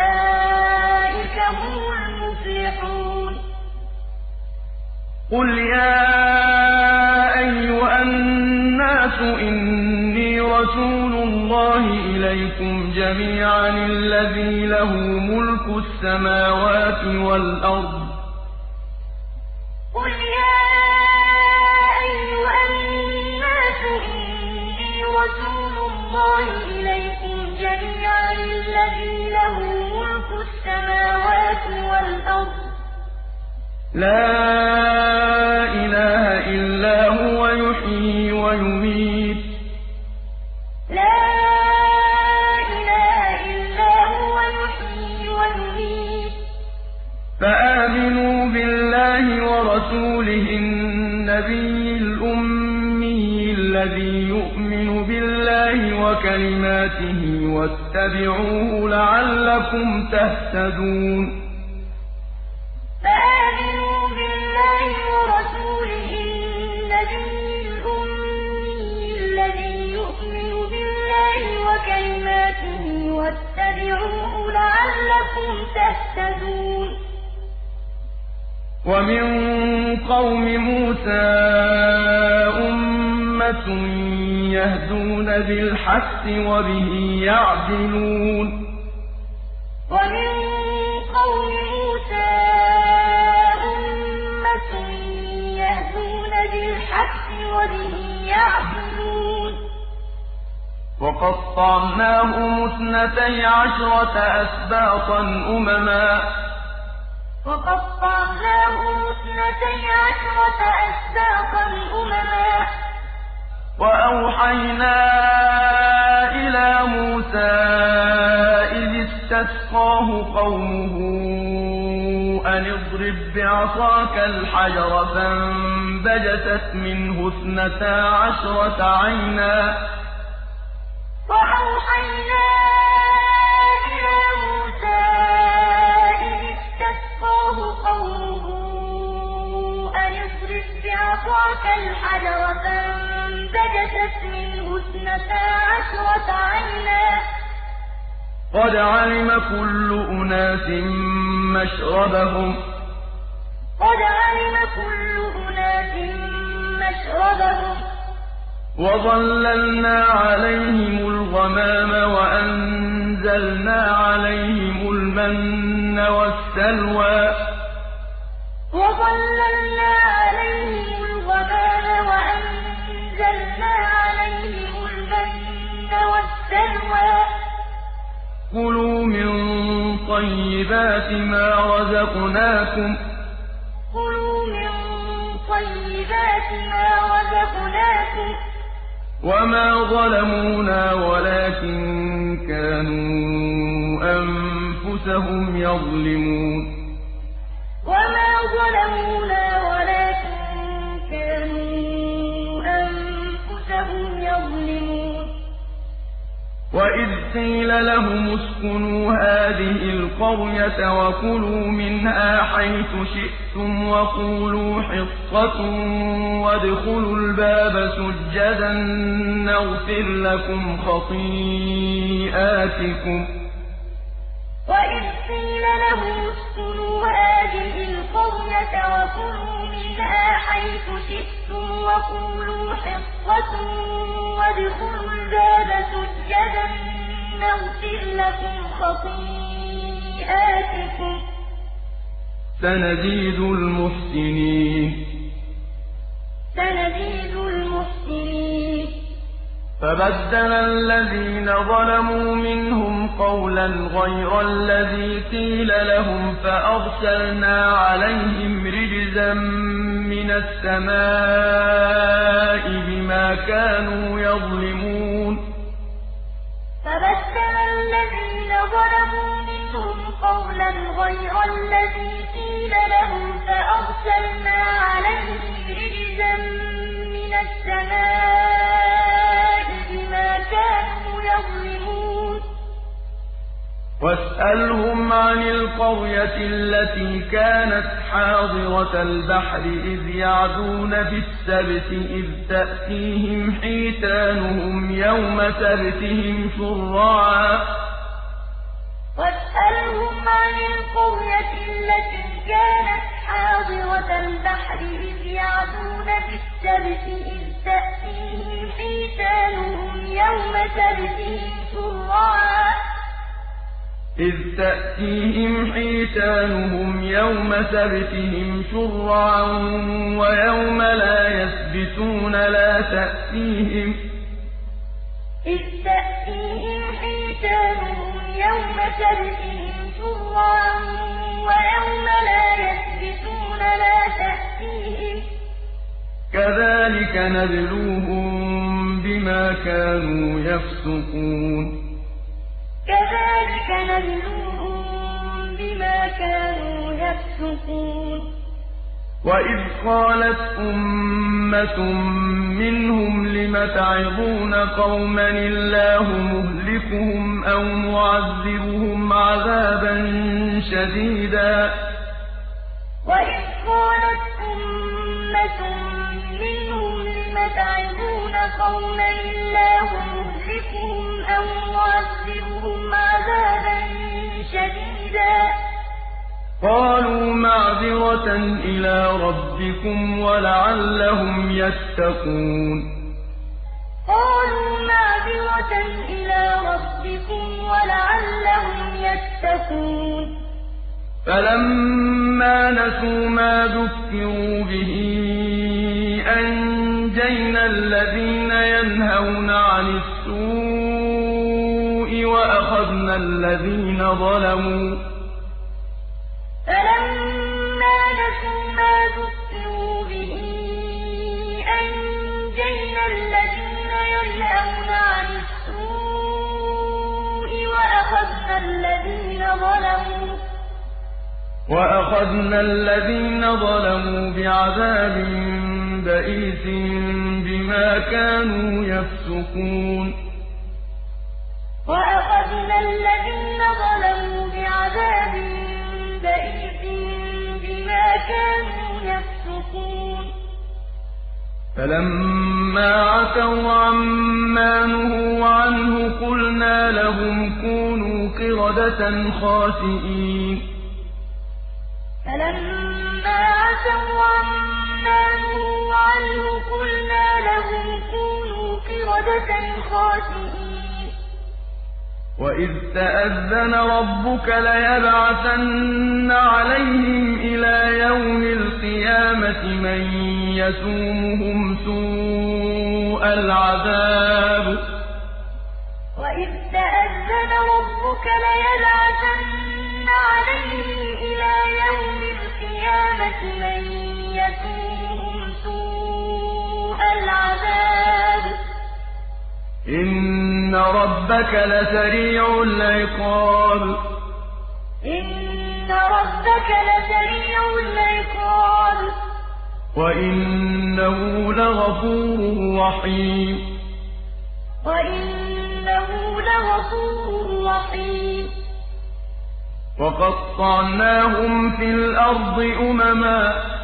أولئك هم المفلحون قل يا أيها الناس إني رسول الله إليكم جميعا الذي له ملك السماوات والأرض قل يا أيها الناس إني رسول الله إليكم جَمِيعًا الَّذِي لَهُ مُلْكُ السَّمَاوَاتِ وَالْأَرْضِ ۖ. لَا إِلَٰهَ إِلَّا هُوَ يُحْيِي وَيُمِيتُ ۖ. فَآمِنُوا بِاللَّهِ وَرَسُولِهِ النَّبِيِّ وَكَلِمَاتِهِ وَاتَّبِعُوهُ لَعَلَّكُمْ تَهْتَدُونَ. فَآمِنُوا بِاللَّهِ وَرَسُولِهِ النَّبِيِّ الْأُمِّيِّ الَّذِي يُؤْمِنُ بِاللَّهِ وَكَلِمَاتِهِ وَاتَّبِعُوهُ لَعَلَّكُمْ تَهْتَدُونَ. وَمِن قَوْمِ مُوسَىٰ أُمَّةٌ يَهْدُونَ بِالْحَقِّ وَبِهِ يَعْدِلُونَ وَمِن قَوْمِ مُوسَىٰ يَهْدُونَ بِالْحَقِّ وَبِهِ يَعْدِلُونَ وَقَطَّعْنَاهُمُ اثْنَتَيْ عَشْرَةَ أَسْبَاطًا أُمَمًا وَأَوْحَيْنَا إِلَىٰ مُوسَىٰ إِذِ اسْتَسْقَاهُ قَوْمُهُ أَنِ اضْرِب بِّعَصَاكَ الْحَجَرَ ۖ فَانبَجَسَتْ مِنْهُ اثْنَتَا عَشْرَةَ عَيْنًا ۖ. عَصَاكَ الْحَجَرَ ۖ فَانبَجَسَتْ مِنْهُ اثْنَتَا عَشْرَةَ عَيْنًا ۖ. قَدْ عَلِمَ كُلُّ أُنَاسٍ مَّشْرَبَهُمْ ۖ. وَظَلَّلْنَا عَلَيْهِمُ الْغَمَامَ وَأَنزَلْنَا عَلَيْهِمُ الْمَنَّ وَالسَّلْوَىٰ ۖ. كُلُوا مِن طَيِّبَاتِ مَا رَزَقْنَاكُمْ ۚ. وَمَا ظَلَمُونَا وَلَٰكِن كَانُوا أَنفُسَهُمْ يَظْلِمُونَ. وَإِذْ قِيلَ لَهُمُ اسْكُنُوا هَٰذِهِ الْقَرْيَةَ وَكُلُوا مِنْهَا حَيْثُ شِئْتُمْ وَقُولُوا حِطَّةٌ وَادْخُلُوا الْبَابَ سُجَّدًا نَّغْفِرْ لَكُمْ خَطِيئَاتِكُمْ ۚ وَإِذْ قِيلَ لَهُمُ اسْكُنُوا هَٰذِهِ الْقَرْيَةَ وَكُلُوا مِنْهَا حَيْثُ شِئْتُمْ وَقُولُوا حِطَّةٌ وَادْخُلُوا الْبَابَ سُجَّدًا نَّغْفِرْ لَكُمْ خَطِيئَاتِكُمْ ۚ سَنَزِيدُ الْمُحْسِنِينَ فَبَدَّلَ الَّذِينَ ظَلَمُوا مِنْهُمْ قَوْلًا غَيْرَ الَّذِي قِيلَ لَهُمْ فَأَرْسَلْنَا عَلَيْهِمْ رِجْزًا مِّنَ السَّمَاءِ بِمَا كَانُوا يَظْلِمُونَ. فَبَدَّلَ الَّذِينَ ظَلَمُوا مِنْهُمْ قَوْلًا غَيْرَ الَّذِي قِيلَ لَهُمْ فَأَرْسَلْنَا عَلَيْهِمْ رِجْزًا مِّنَ السَّمَاءِ كَانُوا يَظْلِمُونَ. وَاسْأَلْهُمْ عَنِ الْقَرْيَةِ الَّتِي كَانَتْ حَاضِرَةَ الْبَحْرِ إِذْ يَعْدُونَ فِي السَّبْتِ إِذْ تَأْتِيهِمْ حِيتَانُهُمْ يَوْمَ سَبْتِهِمْ شُرَّعًا ۚ. وَاسْأَلْهُمْ عَنِ الْقَرْيَةِ الَّتِي كَانَتْ حاضرة البحر إذ يعدون في السبت إذ تأتيهم حيتانهم يوم سبتهم شرعا إذ تأتيهم حيتانهم يوم سبتهم شرعا ويوم لا يسبتون لا تأتيهم كذلك نبلوهم بما كانوا يفسقون. كذلك نبلوهم بما كانوا يفسقون. وإذ قالت أمة منهم لم تعظون قوما الله مهلكهم أو معذبهم عذابا شديدا؟ وإذ قالت أمة قوما الله مهلكهم أو معذبهم عذابا شديدا. قالوا معذرة إلى ربكم ولعلهم يتقون. قالوا معذرة إلى ربكم ولعلهم يتقون. فلما نسوا ما ذكروا به أنجينا الذين ينهون عن السوء وأخذنا الذين ظلموا. فلما نسوا ما ذكروا به أنجينا الذين ينهون عن السوء وأخذنا الذين ظلموا. وأخذنا الذين ظلموا بعذاب بئيس بما كانوا يفسقون وأخذنا الذين ظلموا بعذاب بئيس بما كانوا يفسقون فلما عتوا عما نهوا عنه قلنا لهم كونوا قردة خاسئين فلما عتوا عما عنه قلنا قردة خاسئين وإذ تأذن ربك ليبعثن عليهم إلى يوم القيامة من يسومهم سوء العذاب. وإذ تأذن ربك ليبعثن عليهم إلى يوم القيامة من يسومهم سوء العذاب. إن ربك لسريع العقاب. وإنه لغفور رحيم. وقطعناهم في الأرض أمما.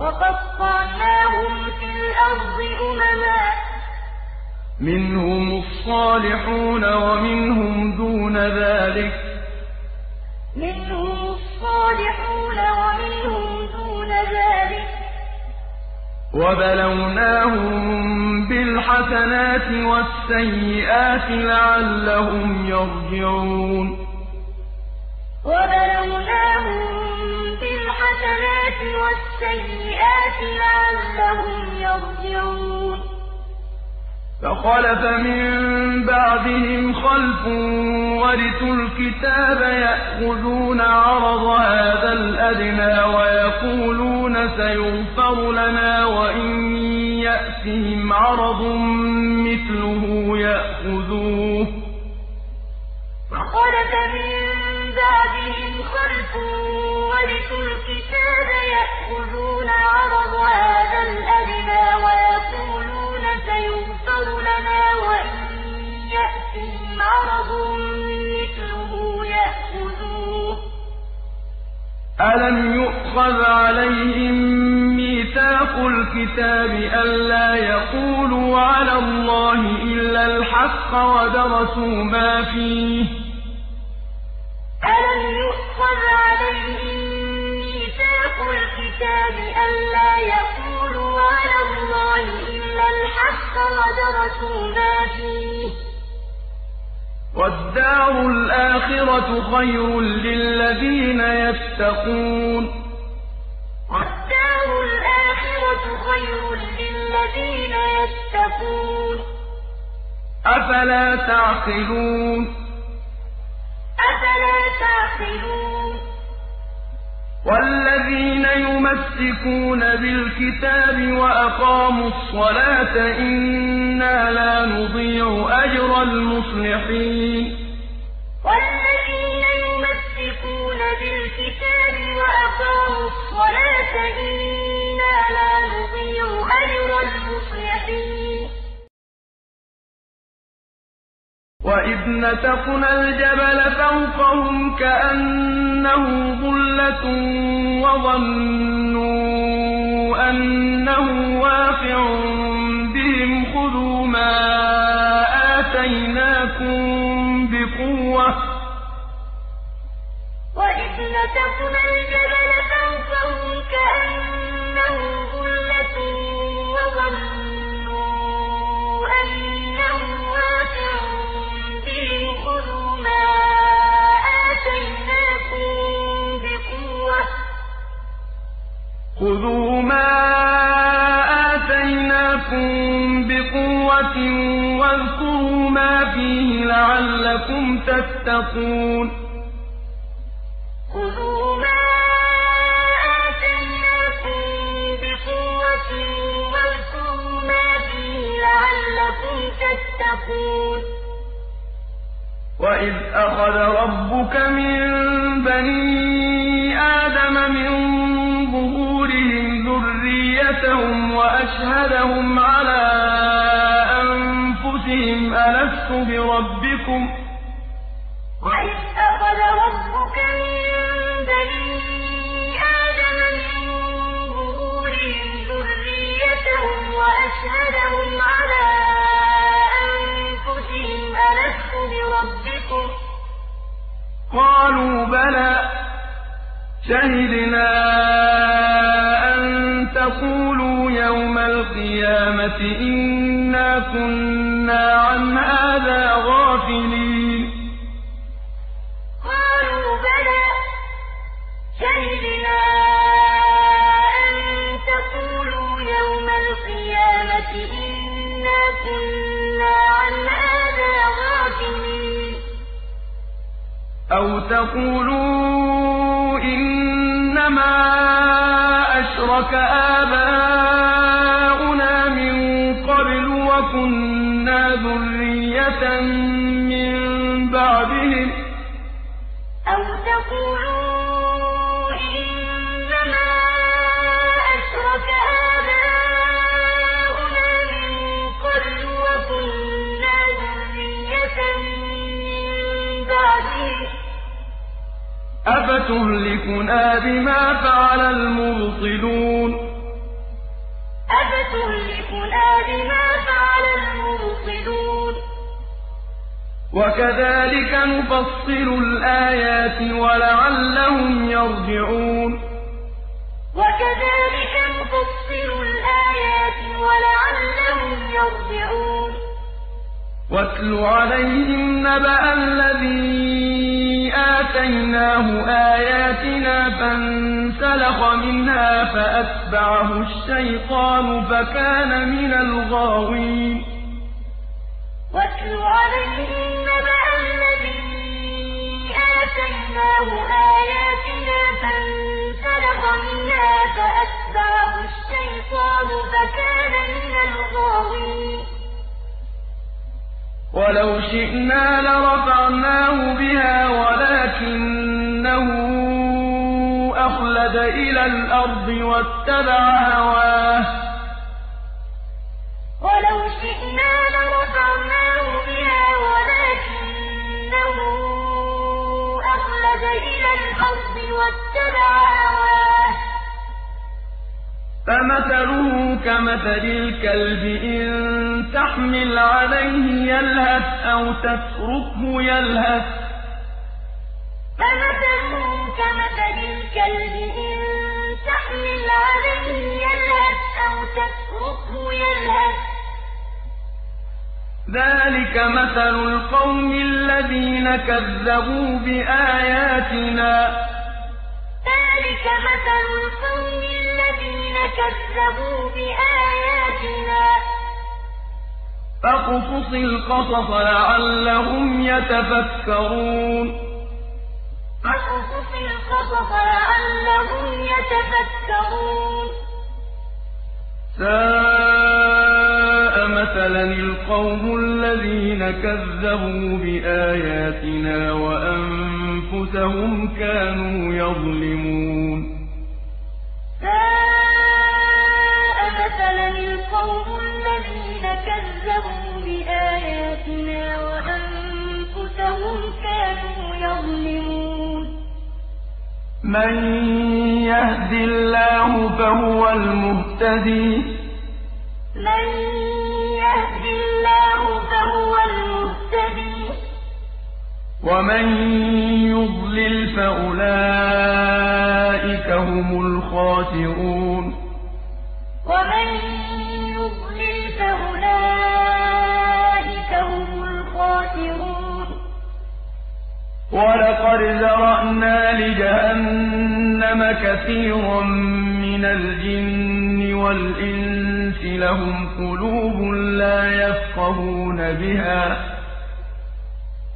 وقطعناهم في الأرض أمما. منهم الصالحون ومنهم دون ذلك. منهم الصالحون ومنهم دون ذلك. وبلوناهم بالحسنات والسيئات لعلهم يرجعون. وبلوناهم بالحسنات والسيئات لعلهم يرجعون. فخلف من بعدهم خلف ورثوا الكتاب يأخذون عرض هذا الأدنى ويقولون سيغفر لنا وإن يأتهم عرض مثله يأخذوه. وخلف من بعدهم خلف ورثوا الكتاب يأخذون عرض هذا الأدنى ويقولون سيغفر لنا وإن يأتهم عرض مثله يأخذوه. ألم يؤخذ عليهم ميثاق الكتاب ألا يقولوا على الله إلا الحق ودرسوا ما فيه؟ ألم يؤخذ عليهم ميثاق الكتاب ألا يقولوا على الله إلا الحق ودرسوا ما فيه والدار الآخرة خير للذين يتقون. والدار الآخرة خير للذين يتقون. أفلا تعقلون؟ أفلا تعقلون؟ والذين يمسكون بالكتاب وأقاموا الصلاة إنا لا نضيع أجر المصلحين. والذين يمسكون بالكتاب وأقاموا الصلاة إنا لا نضيع أجر المصلحين. وإذ نتقنا الجبل فوقهم كأنه ظلة وظنوا أنه واقع بهم خذوا ما آتيناكم بقوة. وإذ نتقنا الجبل فوقهم كأنه خذوا ما آتيناكم بقوة واذكروا ما فيه لعلكم تتقون خذوا ما آتيناكم بقوة واذكروا ما فيه لعلكم تتقون وإذ أخذ ربك من بني آدم من ظهورهم ذريتهم وأشهدهم على أنفسهم ألست بربكم وإذ أخذ ربك من بني آدم من ظهورهم ذريتهم وأشهدهم على أنفسهم بربكم قالوا بلى شهدنا تقولوا يوم القيامة إنا كنا عن هذا غافلين قالوا بلى شهدنا أن تقولوا يوم القيامة إنا كنا عن هذا غافلين أو تقولوا إنما أشرك آباؤنا من قبل وكنا ذرية أفتهلكنا بما فعل المبطلون أفتهلكنا بما فعل المبطلون وكذلك نفصل الآيات ولعلهم يرجعون وكذلك نفصل الآيات ولعلهم يرجعون واتل عليهم نبأ الذي آتيناه آياتنا فانسلخ منها فأتبعه الشيطان فكان من الغاوين واتل عليهم نبأ الذي آتيناه آياتنا فانسلخ منها فأتبعه الشيطان فكان من الغاوين ولو شئنا لرفعناه بها ولكنه أخلد إلى الأرض واتبع هواه. فمثله كمثل الكلب إن تحمل عليه يلهث أو تتركه يلهث فمثله كمثل الكلب إن تحمل عليه يلهث أو تتركه ذلك مثل القوم الذين كذبوا بآياتنا ذلك مثل القوم الذين كذبوا بآياتنا. فاقصص القصص لعلهم يتفكرون. مثلا القوم الذين كذبوا بآياتنا وأنفسهم كانوا يظلمون. ساء مثلا القوم الذين كذبوا بآياتنا وأنفسهم كانوا يظلمون. من يهد الله فهو المهتدي. من يهد الله فهو المهتدي. ومن يضلل فأولئك هم الخاسرون. ومن يضلل فأولئك هم الخاسرون. ولقد ذرأنا لجهنم كثيرا من الجن والإنس لهم قلوب لا يفقهون بها.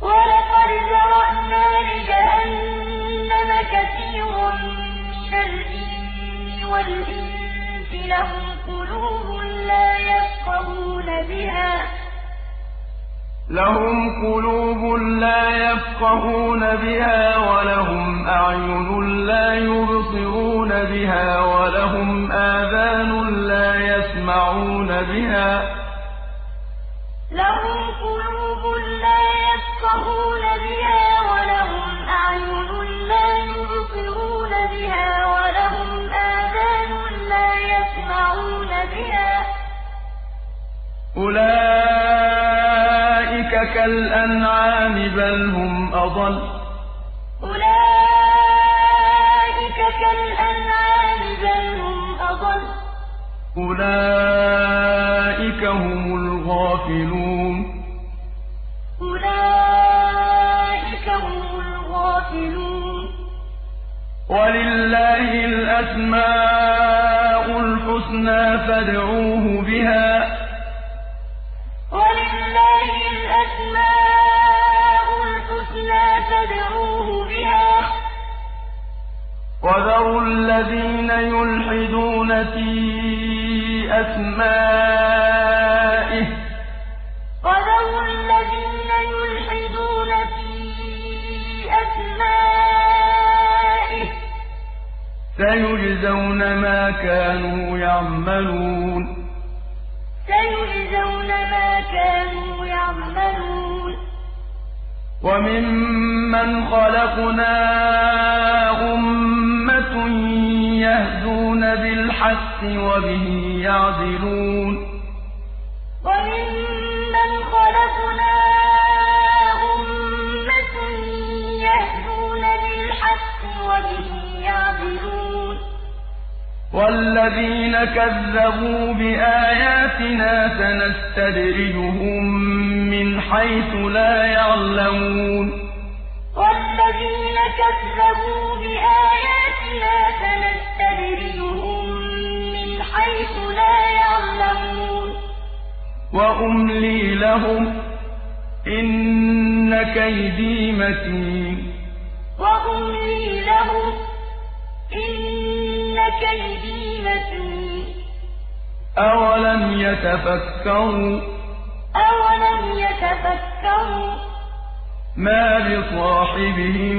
ولقد ذرأنا لجهنم كثيرا من الجن والإنس لهم قلوب لا يفقهون بها. لهم قلوب لا يفقهون بها ولهم أعين لا يبصرون بها ولهم آذان لا يسمعون بها. لهم قلوب لا يفقهون بها ولهم أعين لا يبصرون بها ولهم آذان لا يسمعون بها. أولئك كالأنعام بل هم أضل. أولئك كالأنعام بل هم أضل. أولئك هم الغافلون. أولئك هم الغافلون. ولله الأسماء الحسنى فادعوه بها. ولله الأسماء الحسنى فادعوه بها. وذروا الذين يلحدون في أسمائه. وذروا الذين يلحدون في أسمائه. سيجزون ما كانوا يعملون. سيجزون ما كانوا يعملون. وممن خلقنا أمة يهدون بالحق وبه يعدلون. وممن خلقنا أمة يهدون بالحق وبه يعدلون. والذين كذبوا بآياتنا سنستدرجهم من حيث لا يعلمون. والذين كذبوا بآياتنا سنستدرجهم من حيث لا يعلمون. وأملي لهم إن كيدي متين. وأملي لهم إن كيدي متين أولم يتفكروا؟ أولم يتفكروا؟ ما بصاحبهم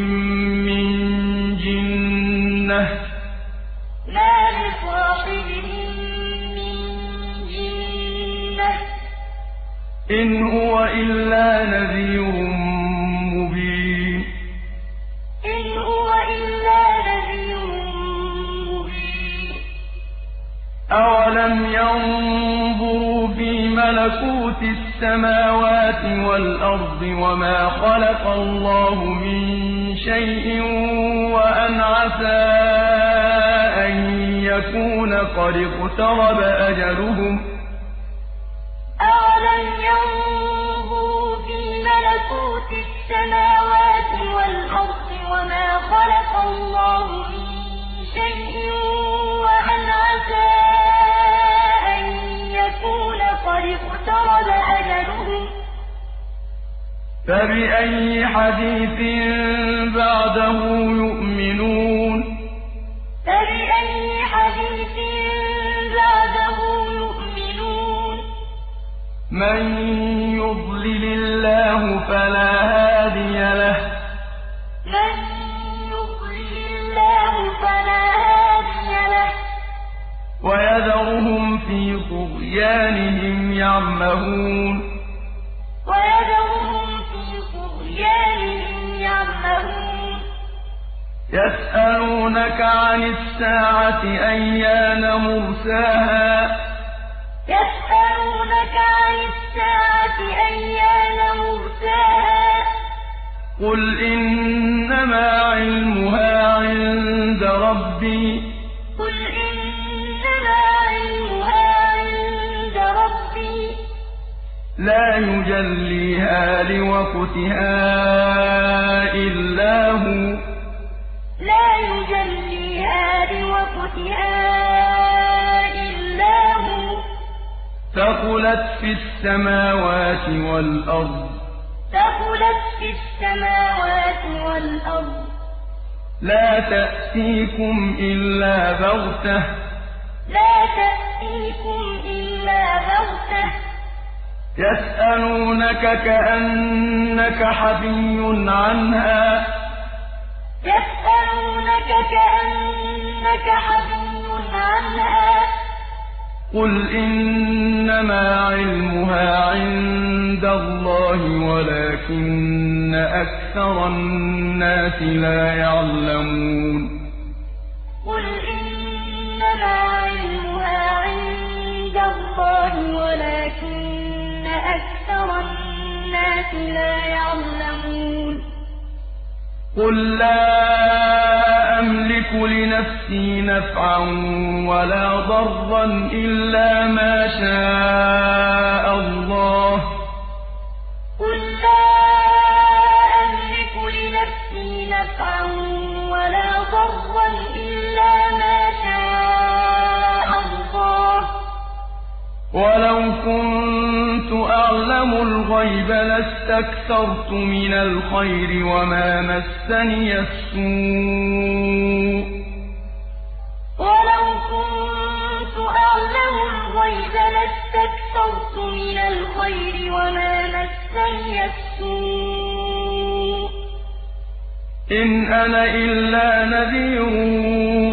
من جنة. ما بصاحبهم من جنة. إن هو إلا نذير والأرض وما خلق الله من شيء وأن عسى أن يكون قد اقترب أجلهم فبأي حديث بعده يؤمنون؟ فبأي حديث بعده يؤمنون؟ من يضلل الله فلا هادي له. من يضلل الله فلا هادي له. ويذرهم في طغيانهم يعمهون. يسألونك عن الساعة أيان مرساها؟ يسألونك عن الساعة أيان مرساها؟ قل إنما علمها عند ربي. قل إنما علمها عند ربي. لا يجليها لوقتها إلا هو. لوقتها إلا هو. ثقلت في السماوات والأرض. ثقلت في السماوات والأرض. لا تأتيكم إلا بغتة. لا تأتيكم إلا بغتة. يسألونك كأنك حفي عنها. يسألونك كأنك حفي عنها قل إنما علمها عند الله ولكن أكثر الناس لا يعلمون. قل إنما علمها عند الله ولكن أكثر الناس لا يعلمون. قل لا أملك لنفسي نفعا ولا ضرا إلا ما شاء الله ولو كنت أعلم الغيب لاستكثرت من الخير وما مسني السوء. ولو كنت أعلم الغيب لاستكثرت من الخير وما مسني السوء. إن أنا إلا نذير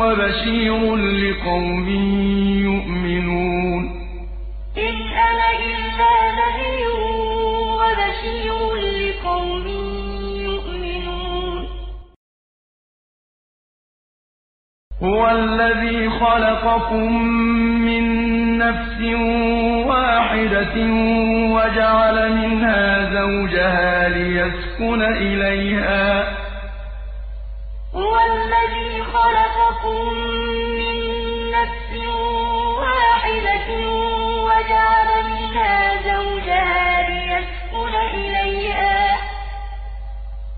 وبشير لقوم يؤمنون. إلا نذير وبشير لقوم يؤمنون هو الذي خلقكم من نفس واحدة وجعل منها زوجها ليسكن إليها. هو الذي خلقكم من نفس واحدة وجعل منها زوجها ليسكن إليها.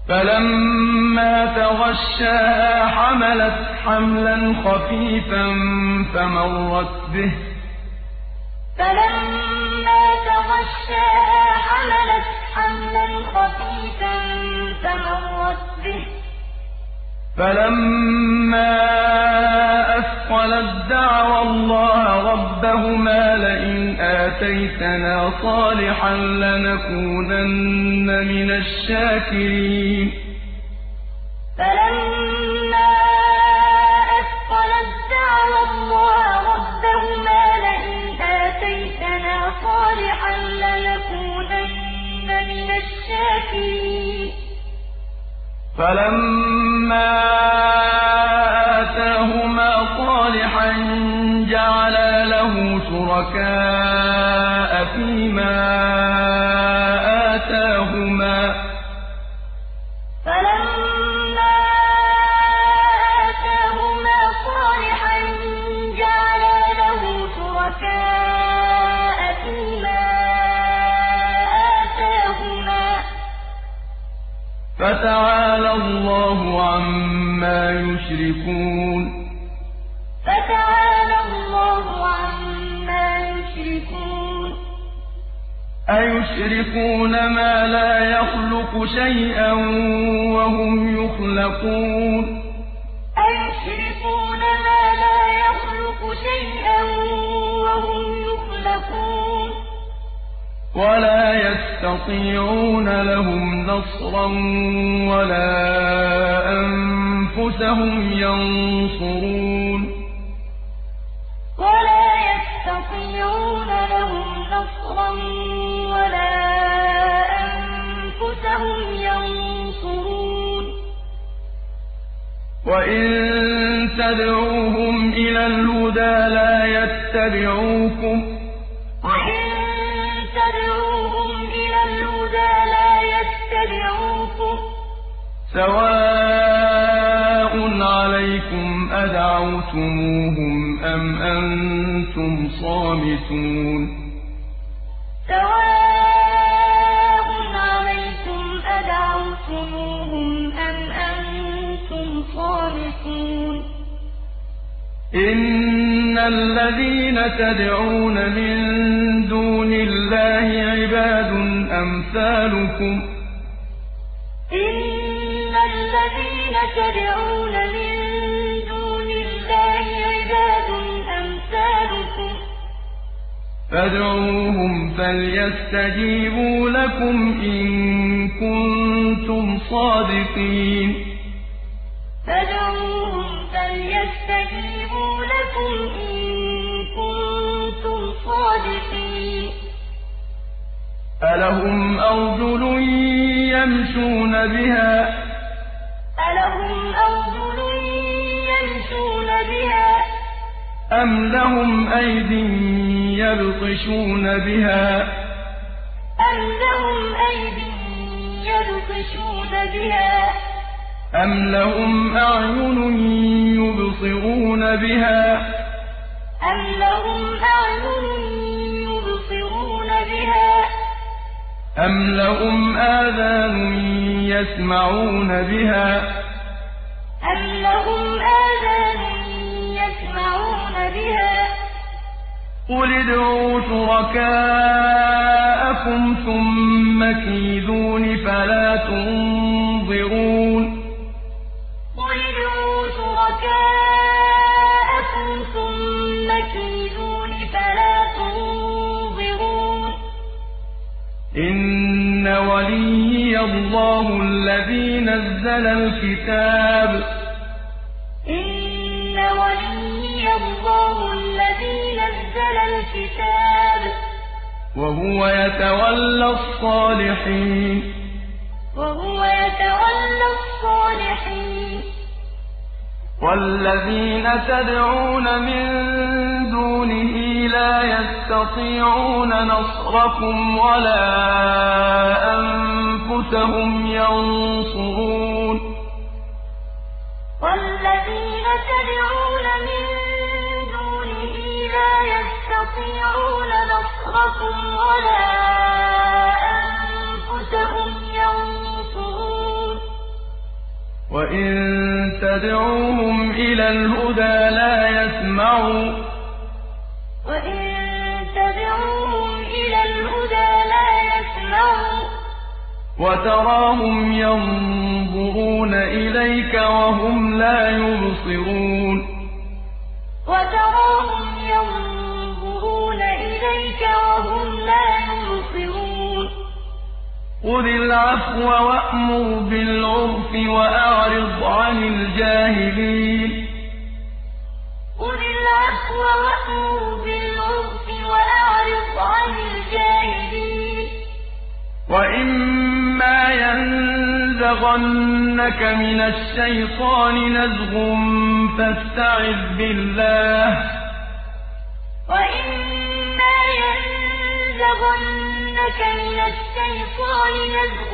فلما تغشاها حملت حملا خفيفا فمرت به. فلما تغشاها حملت حملا خفيفا فمرت به. فلما أثقلت دعوى الله ربهما لئن آتيتنا صالحا لنكونن من الشاكرين فلما أثقلت دعوى الله ربهما لئن آتيتنا صالحا لنكونن من الشاكرين فلما شركاء فيما آتاهما فلما آتاهما صالحا جعلا له شركاء فيما آتاهما فَتَعَالَى اللَّهُ عَمَّا يُشْرِكُونَ أَيُشْرِكُونَ مَا لَا يَخْلُقُ شَيْئًا وَهُمْ يُخْلَقُونَ؟ أَيُشْرِكُونَ مَا لَا يَخْلُقُ شَيْئًا وَهُمْ يُخْلَقُونَ؟ وَلَا يَسْتَطِيعُونَ لَهُمْ نَصْرًا وَلَا أَنفُسَهُمْ يَنصُرُونَ. وَلَا يَسْتَطِيعُونَ لَهُمْ نَصْرًا وَلَا أَنفُسَهُمْ يَنصُرُونَ. وَإِن تَدْعُوهُمْ إِلَى الْهُدَىٰ لَا يَتَّبِعُوكُمْ ۚ وَإِن تَدْعُوهُمْ إِلَى الْهُدَىٰ لَا يَتَّبِعُوكُمْ ۚ سَوَاءٌ عَلَيْكُمْ أَدْعَوْتُمُوهُمْ أَمْ أَنتُمْ صَامِتُونَ. سَوَاءٌ عَلَيْكُمْ أَدْعَوْتُمُوهُمْ أَمْ أَنتُمْ صَامِتُونَ إِنَّ الَّذِينَ تَدْعُونَ مِن دُونِ اللَّهِ عِبَادٌ أَمْثَالُكُمْ ۖ. إِنَّ الَّذِينَ تَدْعُونَ مِن فَادْعُوهُمْ فَلْيَسْتَجِيبُوا لَكُمْ إِن كُنتُمْ صَادِقِينَ. فَادْعُوهُمْ فَلْيَسْتَجِيبُوا لَكُمْ إِن كُنتُمْ صَادِقِينَ. أَلَهُمْ أَرْجُلٌ يَمْشُونَ بِهَا ۖ؟ أَلَهُمْ أَرْجُلٌ يَمْشُونَ بِهَا ۖ؟ أَمْ لَهُمْ أَيْدٍ يَبْطِشُونَ بِهَا ۖ أَمْ لَهُمْ أَيْدٍ يَبْطِشُونَ بِهَا ۖ أَمْ لَهُمْ أَعْيُنٌ يُبْصِرُونَ بِهَا ۖ أَمْ لَهُمْ أَعْيُنٌ يُبْصِرُونَ بِهَا ۖ أَمْ لَهُمْ آذَانٌ يَسْمَعُونَ بِهَا ۖ أَمْ لَهُمْ آذَانٌ يَسْمَعُونَ بِهَا ۖ قُلِ ادْعُوا شُرَكَاءَكُمْ ثُمَّ كِيدُونِ فَلَا تُنظِرُونِ. قُلِ ادْعُوا شُرَكَاءَكُمْ ثُمَّ كِيدُونِ فَلَا تُنظِرُونِ. إِنَّ وَلِيِّيَ اللَّهُ الَّذِي نَزَّلَ الْكِتَابَ ۖ. إِنَّ وَلِيِّيَ اللَّهُ الَّذِي نَزَّلَ الْكِتَابَ ۖ. وَهُوَ يَتَوَلَّى الصَّالِحِينَ. وَهُوَ يَتَوَلَّى الصَّالِحِينَ. وَالَّذِينَ تَدْعُونَ مِن دُونِهِ لَا يَسْتَطِيعُونَ نَصْرَكُمْ وَلَا وَإِن تَدْعُوهُمْ إِلَى الْهُدَىٰ لَا يَسْمَعُوا ۖ وَإِن تَدْعُوهُمْ إِلَى الْهُدَىٰ لَا يَسْمَعُوا ۖ وَتَرَاهُمْ يَنظُرُونَ إِلَيْكَ وَهُمْ لَا يُبْصِرُونَ خُذِ الْعَفْوَ وَأْمُرْ بِالْعُرْفِ وَأَعْرِضْ عَنِ الْجَاهِلِينَ. خُذِ الْعَفْوَ وَأْمُرْ بِالْعُرْفِ وَأَعْرِضْ عَنِ الْجَاهِلِينَ. وَإِمَّا يَنزَغَنَّكَ مِنَ الشَّيْطَانِ نَزْغٌ فَاسْتَعِذْ بِاللَّهِ ۖ. وَإِمَّا يَنزَغَنَّكَ مِنَ الشَّيْطَانِ نَزْغٌ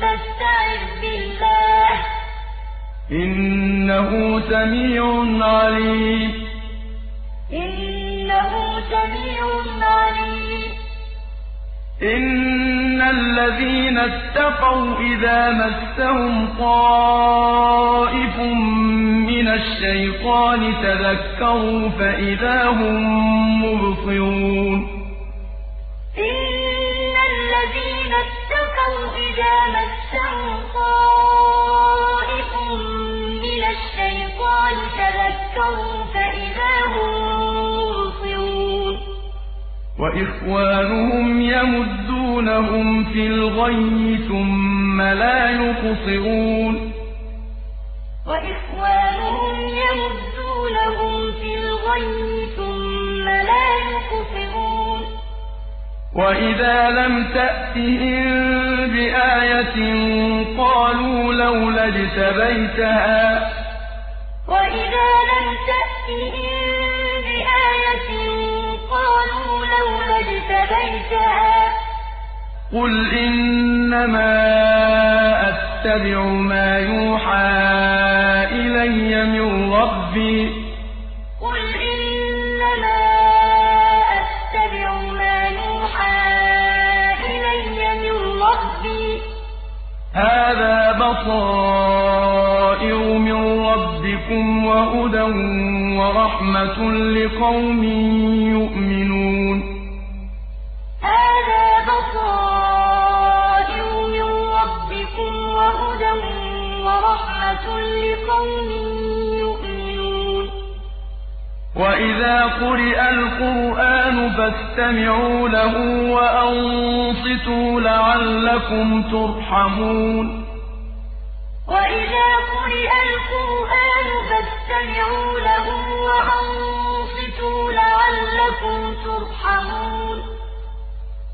فَاسْتَعِذْ بِاللَّهِ ۖ إِنَّهُ سَمِيعٌ عَلِيمٌ إِنَّهُ سَمِيعٌ عَلِيمٌ إِنَّ الَّذِينَ اتَّقَوْا إِذَا مَسَّهُمْ طَائِفٌ مِّنَ الشَّيْطَانِ تَذَكَّرُوا فَإِذَا هُم مُّبْصِرُونَ إِنَّ إِذَا طَائِفٌ مِّنَ الشَّيْطَانِ تَذَكَّرُوا فَإِذَا هُم وَإِخْوَانُهُمْ يَمُدُّونَهُمْ فِي الْغَيِّ ثُمَّ لَا يُقْصِرُونَ وَإِخْوَانُهُمْ يَمُدُّونَهُمْ فِي الْغَيِّ ثُمَّ لَا يُقْصِرُونَ وَإِذَا لَمْ تَأْتِهِم بِآيَةٍ قَالُوا لَوْلَا اجْتَبَيْتَهَا وَإِذَا لَمْ تَأْتِهِم بِآيَةٍ قَالُوا لَوْلَا اجْتَبَيْتَهَا ۚ قُلْ إِنَّمَا أَتَّبِعُ مَا يُوحَىٰ إِلَيَّ مِن رَّبِّي ۚ هَٰذَا بَصَائِرُ مِن رَّبِّكُمْ وَهُدًى وَرَحْمَةٌ لِّقَوْمٍ يُؤْمِنُونَ. هَٰذَا بَصَائِرُ مِن رَّبِّكُمْ وَهُدًى وَرَحْمَةٌ لِّقَوْمٍ يُؤْمِنُونَ وَإِذَا قُرِئَ الْقُرْآنُ فَاسْتَمِعُوا لَهُ وَأَنصِتُوا لَعَلَّكُمْ تُرْحَمُونَ وَإِذَا قُرِئَ الْقُرْآنُ فَاسْتَمِعُوا لَهُ وَأَنصِتُوا لَعَلَّكُمْ تُرْحَمُونَ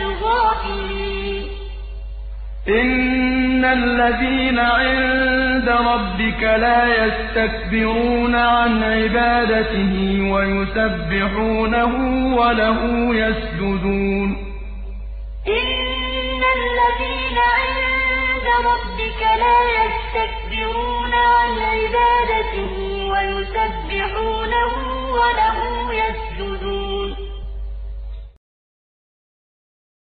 الْغَافِلِينَ إِنَّ الَّذِينَ عِندَ رَبِّكَ لَا يَسْتَكْبِرُونَ عَنْ عِبَادَتِهِ وَيُسَبِّحُونَهُ وَلَهُ يَسْجُدُونَ. إِنَّ الَّذِينَ عِندَ رَبِّكَ لَا يَسْتَكْبِرُونَ عَنْ عِبَادَتِهِ وَيُسَبِّحُونَهُ وَلَهُ يَسْجُدُونَ.